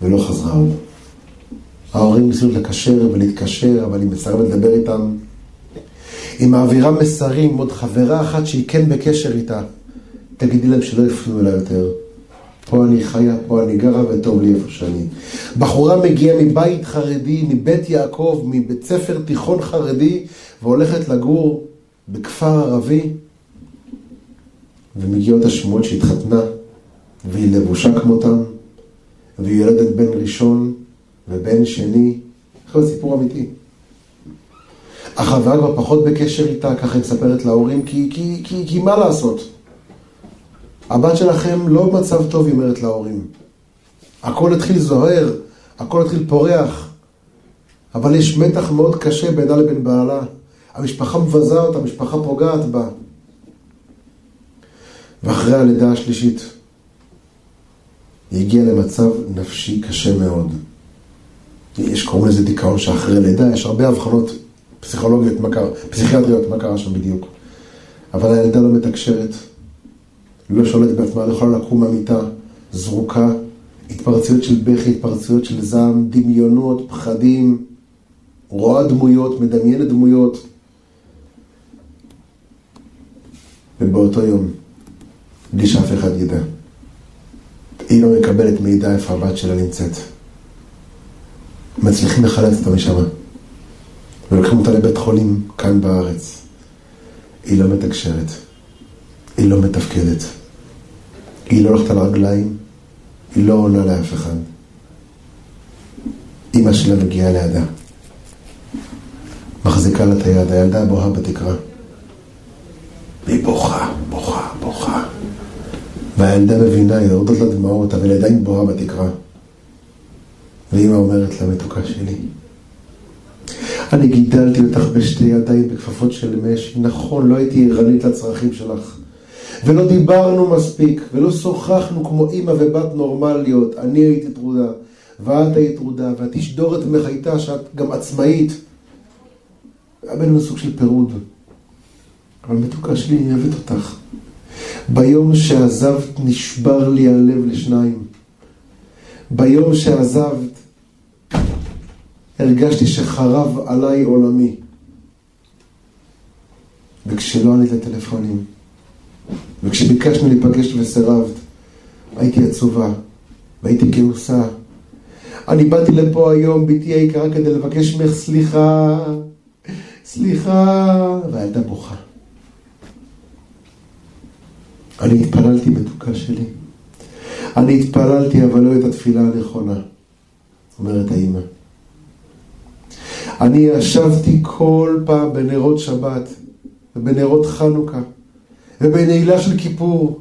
Speaker 1: ולא חזרה עוד. ההורים ניסו לקשר ולהתקשר, אבל היא מסרבת לדבר איתם. היא מעבירה מסרים, עוד חברה אחת שהיא כן בקשר איתה. תגידי להם שלא יפנו אליי יותר. פה אני חיה, פה אני גרה וטוב לי איפה שאני. בחורה מגיעה מבית חרדי, מבית יעקב, מבית ספר תיכון חרדי, והולכת לגור בכפר ערבי, ומגיעות השמועות שהתחתנה, והיא לבושה כמותם, והיא ילדת בן ראשון ובן שני. זה סיפור אמיתי. החברה כבר פחות בקשר איתה, ככה היא מספרת להורים, כי, כי, כי, כי מה לעשות? הבת שלכם לא במצב טוב, היא אומרת להורים. הכל התחיל זוהר, הכל התחיל פורח, אבל יש מתח מאוד קשה בינה לבין בעלה. המשפחה מבזה אותה, המשפחה פוגעת בה. ואחרי הלידה השלישית, היא הגיעה למצב נפשי קשה מאוד. יש קוראים לזה דיכאון שאחרי לידה, יש הרבה אבחנות פסיכולוגיות, מה קרה, פסיכיאטריות, מה קרה שם בדיוק. אבל הילדה לא מתקשרת, לא שולטת בעצמה, לא יכולה לקום מהמיטה, זרוקה, התפרצויות של בכי, התפרצויות של זעם, דמיונות, פחדים, רואה דמויות, מדמיינת דמויות. ובאותו יום, בלי שאף אחד ידע, היא לא מקבלת מידע איפה הבת שלה נמצאת. מצליחים לחלץ אותה משם. ולוקחים אותה לבית חולים כאן בארץ. היא לא מתקשרת, היא לא מתפקדת, היא לא הולכת על הרגליים, היא לא עונה לאף אחד. אימא שלה מגיעה לידה, מחזיקה לה את היד, הילדה בוהה בתקרה. והיא בוכה, בוכה, בוכה. והילדה מבינה, יורדות לה דמעות, אבל היא עדיין בוהה בתקרה. ואימא אומרת לה, מתוקה שלי, אני גידלתי אותך בשתי ידיים בכפפות של משי. נכון, לא הייתי ערנית לצרכים שלך. ולא דיברנו מספיק, ולא שוחחנו כמו אימא ובת נורמליות. אני הייתי טרודה, ואת היית טרודה, ואת תשדורת ממך הייתה שאת גם עצמאית. היה בינינו סוג של פירוד. אבל מתוקה שלי, אני אוהבת אותך. ביום שעזבת נשבר לי הלב לשניים. ביום שעזבת הרגשתי שחרב עליי עולמי. וכשלא ענית לטלפונים, וכשביקשנו להיפגש וסירבת, הייתי עצובה, והייתי כעוסה. אני באתי לפה היום, בתי היקרה, כדי לבקש ממך סליחה, סליחה, והילדה בוכה. אני התפללתי מתוקה שלי. אני התפללתי, אבל לא את התפילה הנכונה, אומרת האימא. אני ישבתי כל פעם בנרות שבת, ובנרות חנוכה, ובנעילה של כיפור,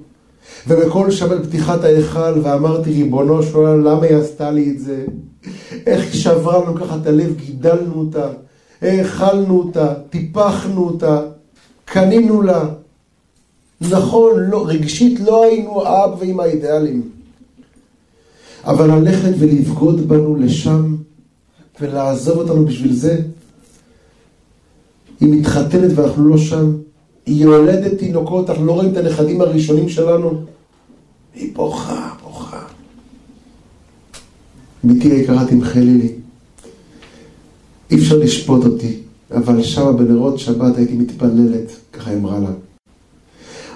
Speaker 1: ובכל שבת פתיחת ההיכל, ואמרתי, ריבונו של עולם, למה היא עשתה לי את זה? איך היא שברה לנו ככה את הלב, גידלנו אותה, האכלנו אותה, טיפחנו אותה, קנינו לה. נכון, לא, רגשית לא היינו האב ואמא האידיאליים. אבל ללכת ולבגוד בנו לשם ולעזוב אותנו בשביל זה, היא מתחתנת ואנחנו לא שם, היא יולדת תינוקות, אנחנו לא רואים את הנכדים הראשונים שלנו, היא בוכה, בוכה. בתי היקרה תמחלי לי. אי אפשר לשפוט אותי, אבל שמה בנרות שבת הייתי מתפללת, ככה אמרה לה.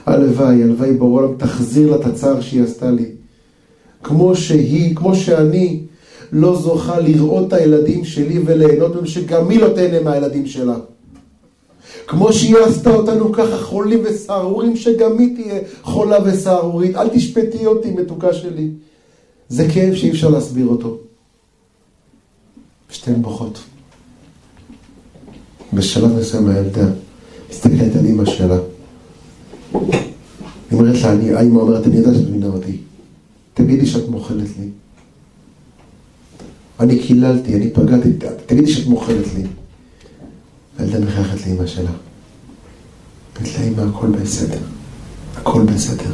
Speaker 1: הלוואי, הלוואי ברור תחזיר לה את הצער שהיא עשתה לי. כמו שהיא, כמו שאני לא זוכה לראות את הילדים שלי וליהנות מהם, שגם היא לא תהנה מהילדים שלה. כמו שהיא עשתה אותנו ככה חולים וסהרורים, שגם היא תהיה חולה וסהרורית. אל תשפטי אותי, מתוקה שלי. זה כאב שאי אפשר להסביר אותו. שתיהן בוכות. בשלב מסוים הילדה מסתכלת על אימא שלה. היא אומרת לה, האמא אומרת, אני יודעת שאת מבינה אותי. תגידי שאת מוכלת לי. אני קיללתי, אני פגעתי, תגידי שאת מוכלת לי. הילדה מחייכת לאמא שלה. אומרת לה, אמא, הכל בסדר. הכל בסדר.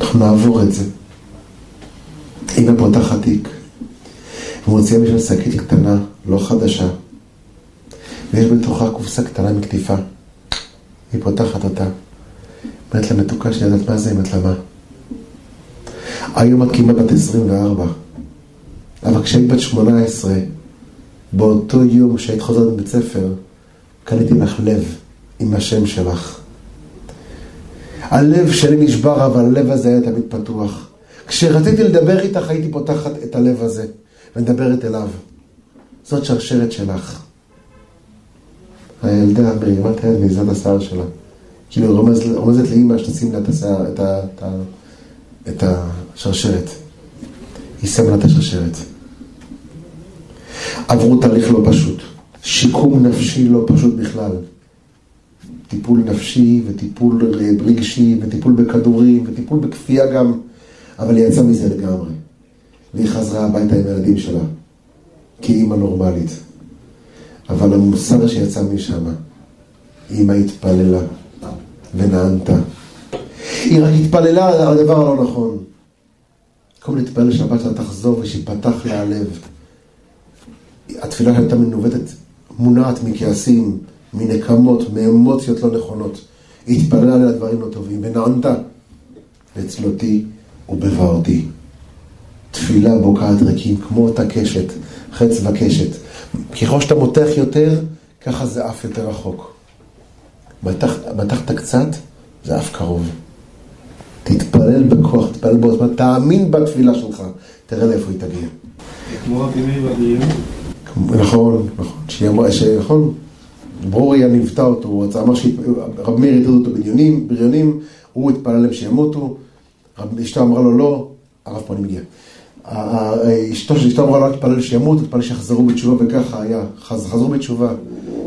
Speaker 1: אנחנו נעבור את זה. אמא פותחת תיק. ומוציאה משם שקית קטנה, לא חדשה. ויש בתוכה קופסה קטנה מקטיפה. היא פותחת אותה. אומרת לה, מתוקה שלי, יודעת מה זה? אומרת לה, מה? היום את כמעט בת 24, אבל כשהיית בת 18, באותו יום שהיית חוזרת מבית ספר, קניתי לך לב עם השם שלך. הלב שלי נשבר, אבל הלב הזה היה תמיד פתוח. כשרציתי לדבר איתך, הייתי פותחת את הלב הזה, ומדברת אליו. זאת שרשרת שלך. הילדה מרימה את היד מזד השיער שלה. כאילו רומזת לאימא שתשים לה את, השיער, את, ה, ה, את השרשרת. היא שמה לה את השרשרת. עברו תהליך לא פשוט. שיקום נפשי לא פשוט בכלל. טיפול נפשי וטיפול רגשי וטיפול בכדורים וטיפול בכפייה גם, אבל היא יצאה מזה לגמרי. והיא חזרה הביתה עם הילדים שלה, כאימא נורמלית. אבל המוסר שיצא משם, אימא התפללה ונענתה. היא רק התפללה על הדבר הלא נכון. במקום להתפלל שהבת שלה תחזור ושיפתח לה הלב. התפילה הייתה מנווטת, מונעת מכעסים, מנקמות, מאמוציות לא נכונות. היא התפללה על הדברים לא טובים ונענתה. ואצלותי ובבעותי. תפילה בוקעת ריקים, כמו אותה קשת, חץ וקשת. ככל שאתה מותח יותר, ככה זה עף יותר רחוק. מתחת קצת, זה עף קרוב. תתפלל בכוח, תתפלל בעוצמה, תאמין בתפילה שלך, תראה לאיפה היא תגיע.
Speaker 2: כמו מאיר בבריאות.
Speaker 1: נכון, נכון, שהיא אמרה, נכון, ברוריה ניוותה אותו, הוא רצה, אמר שרב מאיר ידעו אותו בדיונים, בריונים, הוא התפלל להם שימותו, אשתו אמרה לו לא, הרב פה אני מגיע. אשתו של אשתו אמרה לו אל תתפלל שימות, תתפלל שיחזרו בתשובה, וככה היה, חזרו בתשובה.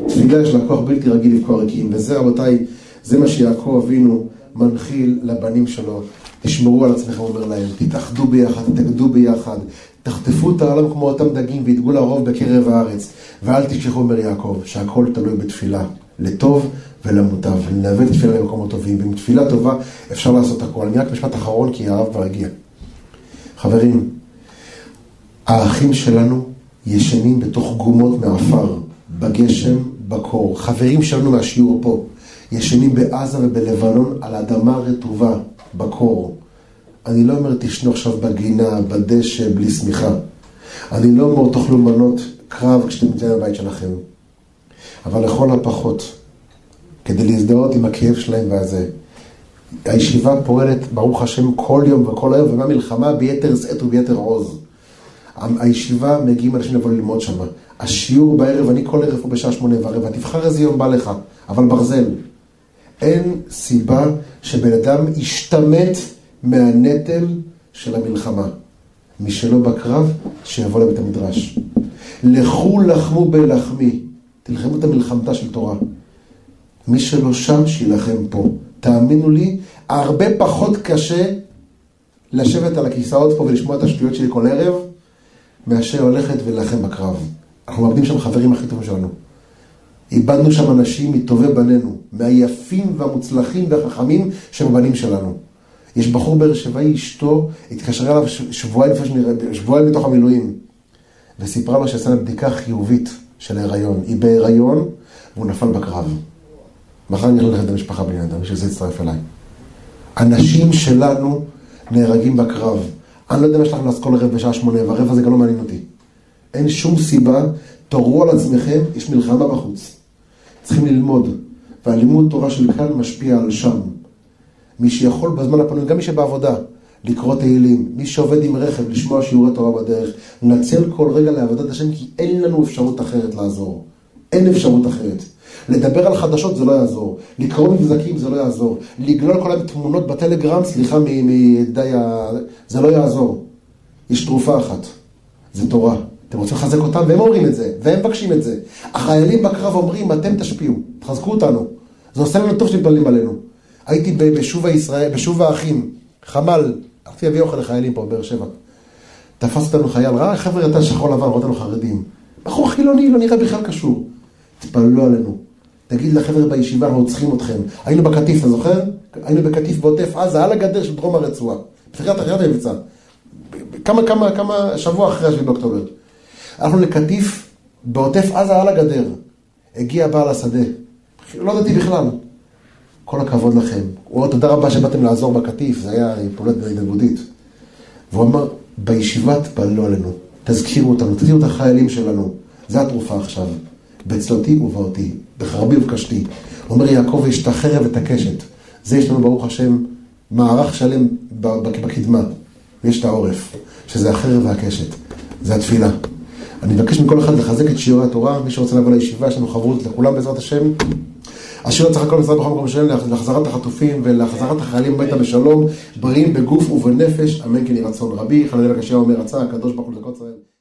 Speaker 1: תפילה יש לה כוח בלתי רגיל לבקוע ריקים, וזה רבותיי, זה מה שיעקב אבינו מנחיל לבנים שלו. תשמרו על עצמכם, אומר להם, תתאחדו ביחד, תתאגדו ביחד, תחטפו את העולם כמו אותם דגים וידגו לרוב בקרב הארץ, ואל תשכחו, אומר יעקב, שהכל תלוי בתפילה, לטוב ולמוטב, לנווט תפילה למקומות טובים, ועם תפילה טובה אפשר לעשות הכל. אני רק משפט אחרון, כי הרב כבר הגיע. חברים, האחים שלנו ישנים בתוך גומות מעפר, בגשם, בקור. חברים שלנו מהשיעור פה, ישנים בעזה ובלבנון על אדמה רטובה, בקור. אני לא אומר תשנו עכשיו בגינה, בדשא, בלי שמיכה. אני לא אומר תאכלו מנות קרב כשאתם נמצאים בבית שלכם. אבל לכל הפחות, כדי להזדהות עם הכאב שלהם והזה, הישיבה פועלת, ברוך השם, כל יום וכל היום, ומהמלחמה ביתר שאת וביתר עוז. הישיבה, מגיעים אנשים לבוא ללמוד שם. השיעור בערב, אני כל ערב פה בשעה שמונה ורבע, תבחר איזה יום בא לך, אבל ברזל. אין סיבה שבן אדם ישתמט מהנטל של המלחמה. מי שלא בקרב, שיבוא לבית המדרש. לכו לחמו בלחמי, תלחמו את המלחמתה של תורה. מי שלא שם, שילחם פה. תאמינו לי, הרבה פחות קשה לשבת על הכיסאות פה ולשמוע את השטויות שלי כל ערב, מאשר ללכת ולהילחם בקרב. אנחנו מאבדים שם חברים הכי טובים שלנו. איבדנו שם אנשים מטובי בנינו, מהיפים והמוצלחים והחכמים שהם הבנים שלנו. יש בחור באר שבעי, אשתו, התקשרה אליו שבועיים שבועיים בתוך המילואים, וסיפרה לו שעשה לה בדיקה חיובית של ההיריון. היא בהיריון, והוא נפל בקרב. מחר אני הולך למשפחה בני אדם, בשביל זה יצטרף אליי. אנשים שלנו נהרגים בקרב. אני לא יודע מה יש לכם לעשות כל ערב בשעה שמונה, והערב הזה גם לא מעניין אותי. אין שום סיבה, תורו על עצמכם, יש מלחמה בחוץ. צריכים ללמוד, והלימוד תורה של כאן משפיע על שם. מי שיכול בזמן הפנוי, גם מי שבעבודה, לקרוא תהילים, מי שעובד עם רכב, לשמוע שיעורי תורה בדרך, לנצל כל רגע לעבודת השם, כי אין לנו אפשרות אחרת לעזור. אין אפשרות אחרת. לדבר על חדשות זה לא יעזור, לקרוא מבזקים זה לא יעזור, לגלול כל היום תמונות בטלגרם, סליחה מידי ה... זה לא יעזור. יש תרופה אחת, זה תורה. אתם רוצים לחזק אותם? והם אומרים את זה, והם מבקשים את זה. החיילים בקרב אומרים, אתם תשפיעו, תחזקו אותנו. זה עושה לנו טוב שמתפללים עלינו. הייתי בשוב הישראל, בשוב האחים, חמ"ל, הלכתי להביא אוכל לחיילים פה בבאר שבע. תפס אותנו חייל, ראה חבר'ה אתה שחור לבן, רואה אותנו חרדים. בחור חילוני, לא נראה בכלל קשור. תתפללו עלינו. תגיד לחבר'ה בישיבה, אנחנו צריכים אתכם. היינו בקטיף, אתה זוכר? היינו בקטיף בעוטף עזה, על הגדר של דרום הרצועה. תחילת תחילת המבצע. כמה, כמה, כמה, שבוע אחרי השביעי באוקטובר. הלכנו לקטיף בעוטף עזה על הגדר. הגיע בעל השדה. לא ידעתי בכלל. כל הכבוד לכם. הוא אומר, תודה רבה שבאתם לעזור בקטיף, זה היה פעולת התנדבותית. והוא אמר, בישיבה תפעלו עלינו, תזכירו אותנו, תזכירו את החיילים שלנו. זה התרופה עכשיו. בצלתי ובאותי, בחרבי ובקשתי. אומר יעקב, יש את החרב ואת הקשת. זה יש לנו, ברוך השם, מערך שלם בקדמה. ויש את העורף, שזה החרב והקשת. זה התפילה. אני מבקש מכל אחד לחזק את שיעורי התורה, מי שרוצה לבוא לישיבה, יש לנו חברות לכולם בעזרת השם. השיר צריך הכל מצוות בכל מקום שלם להחזרת החטופים ולהחזרת החיילים הביתה בשלום, בריאים בגוף ובנפש, אמן כן יהי רצון רבי. חנן הקשה אומר, רצה הקדוש ברוך הוא לזכות ישראל.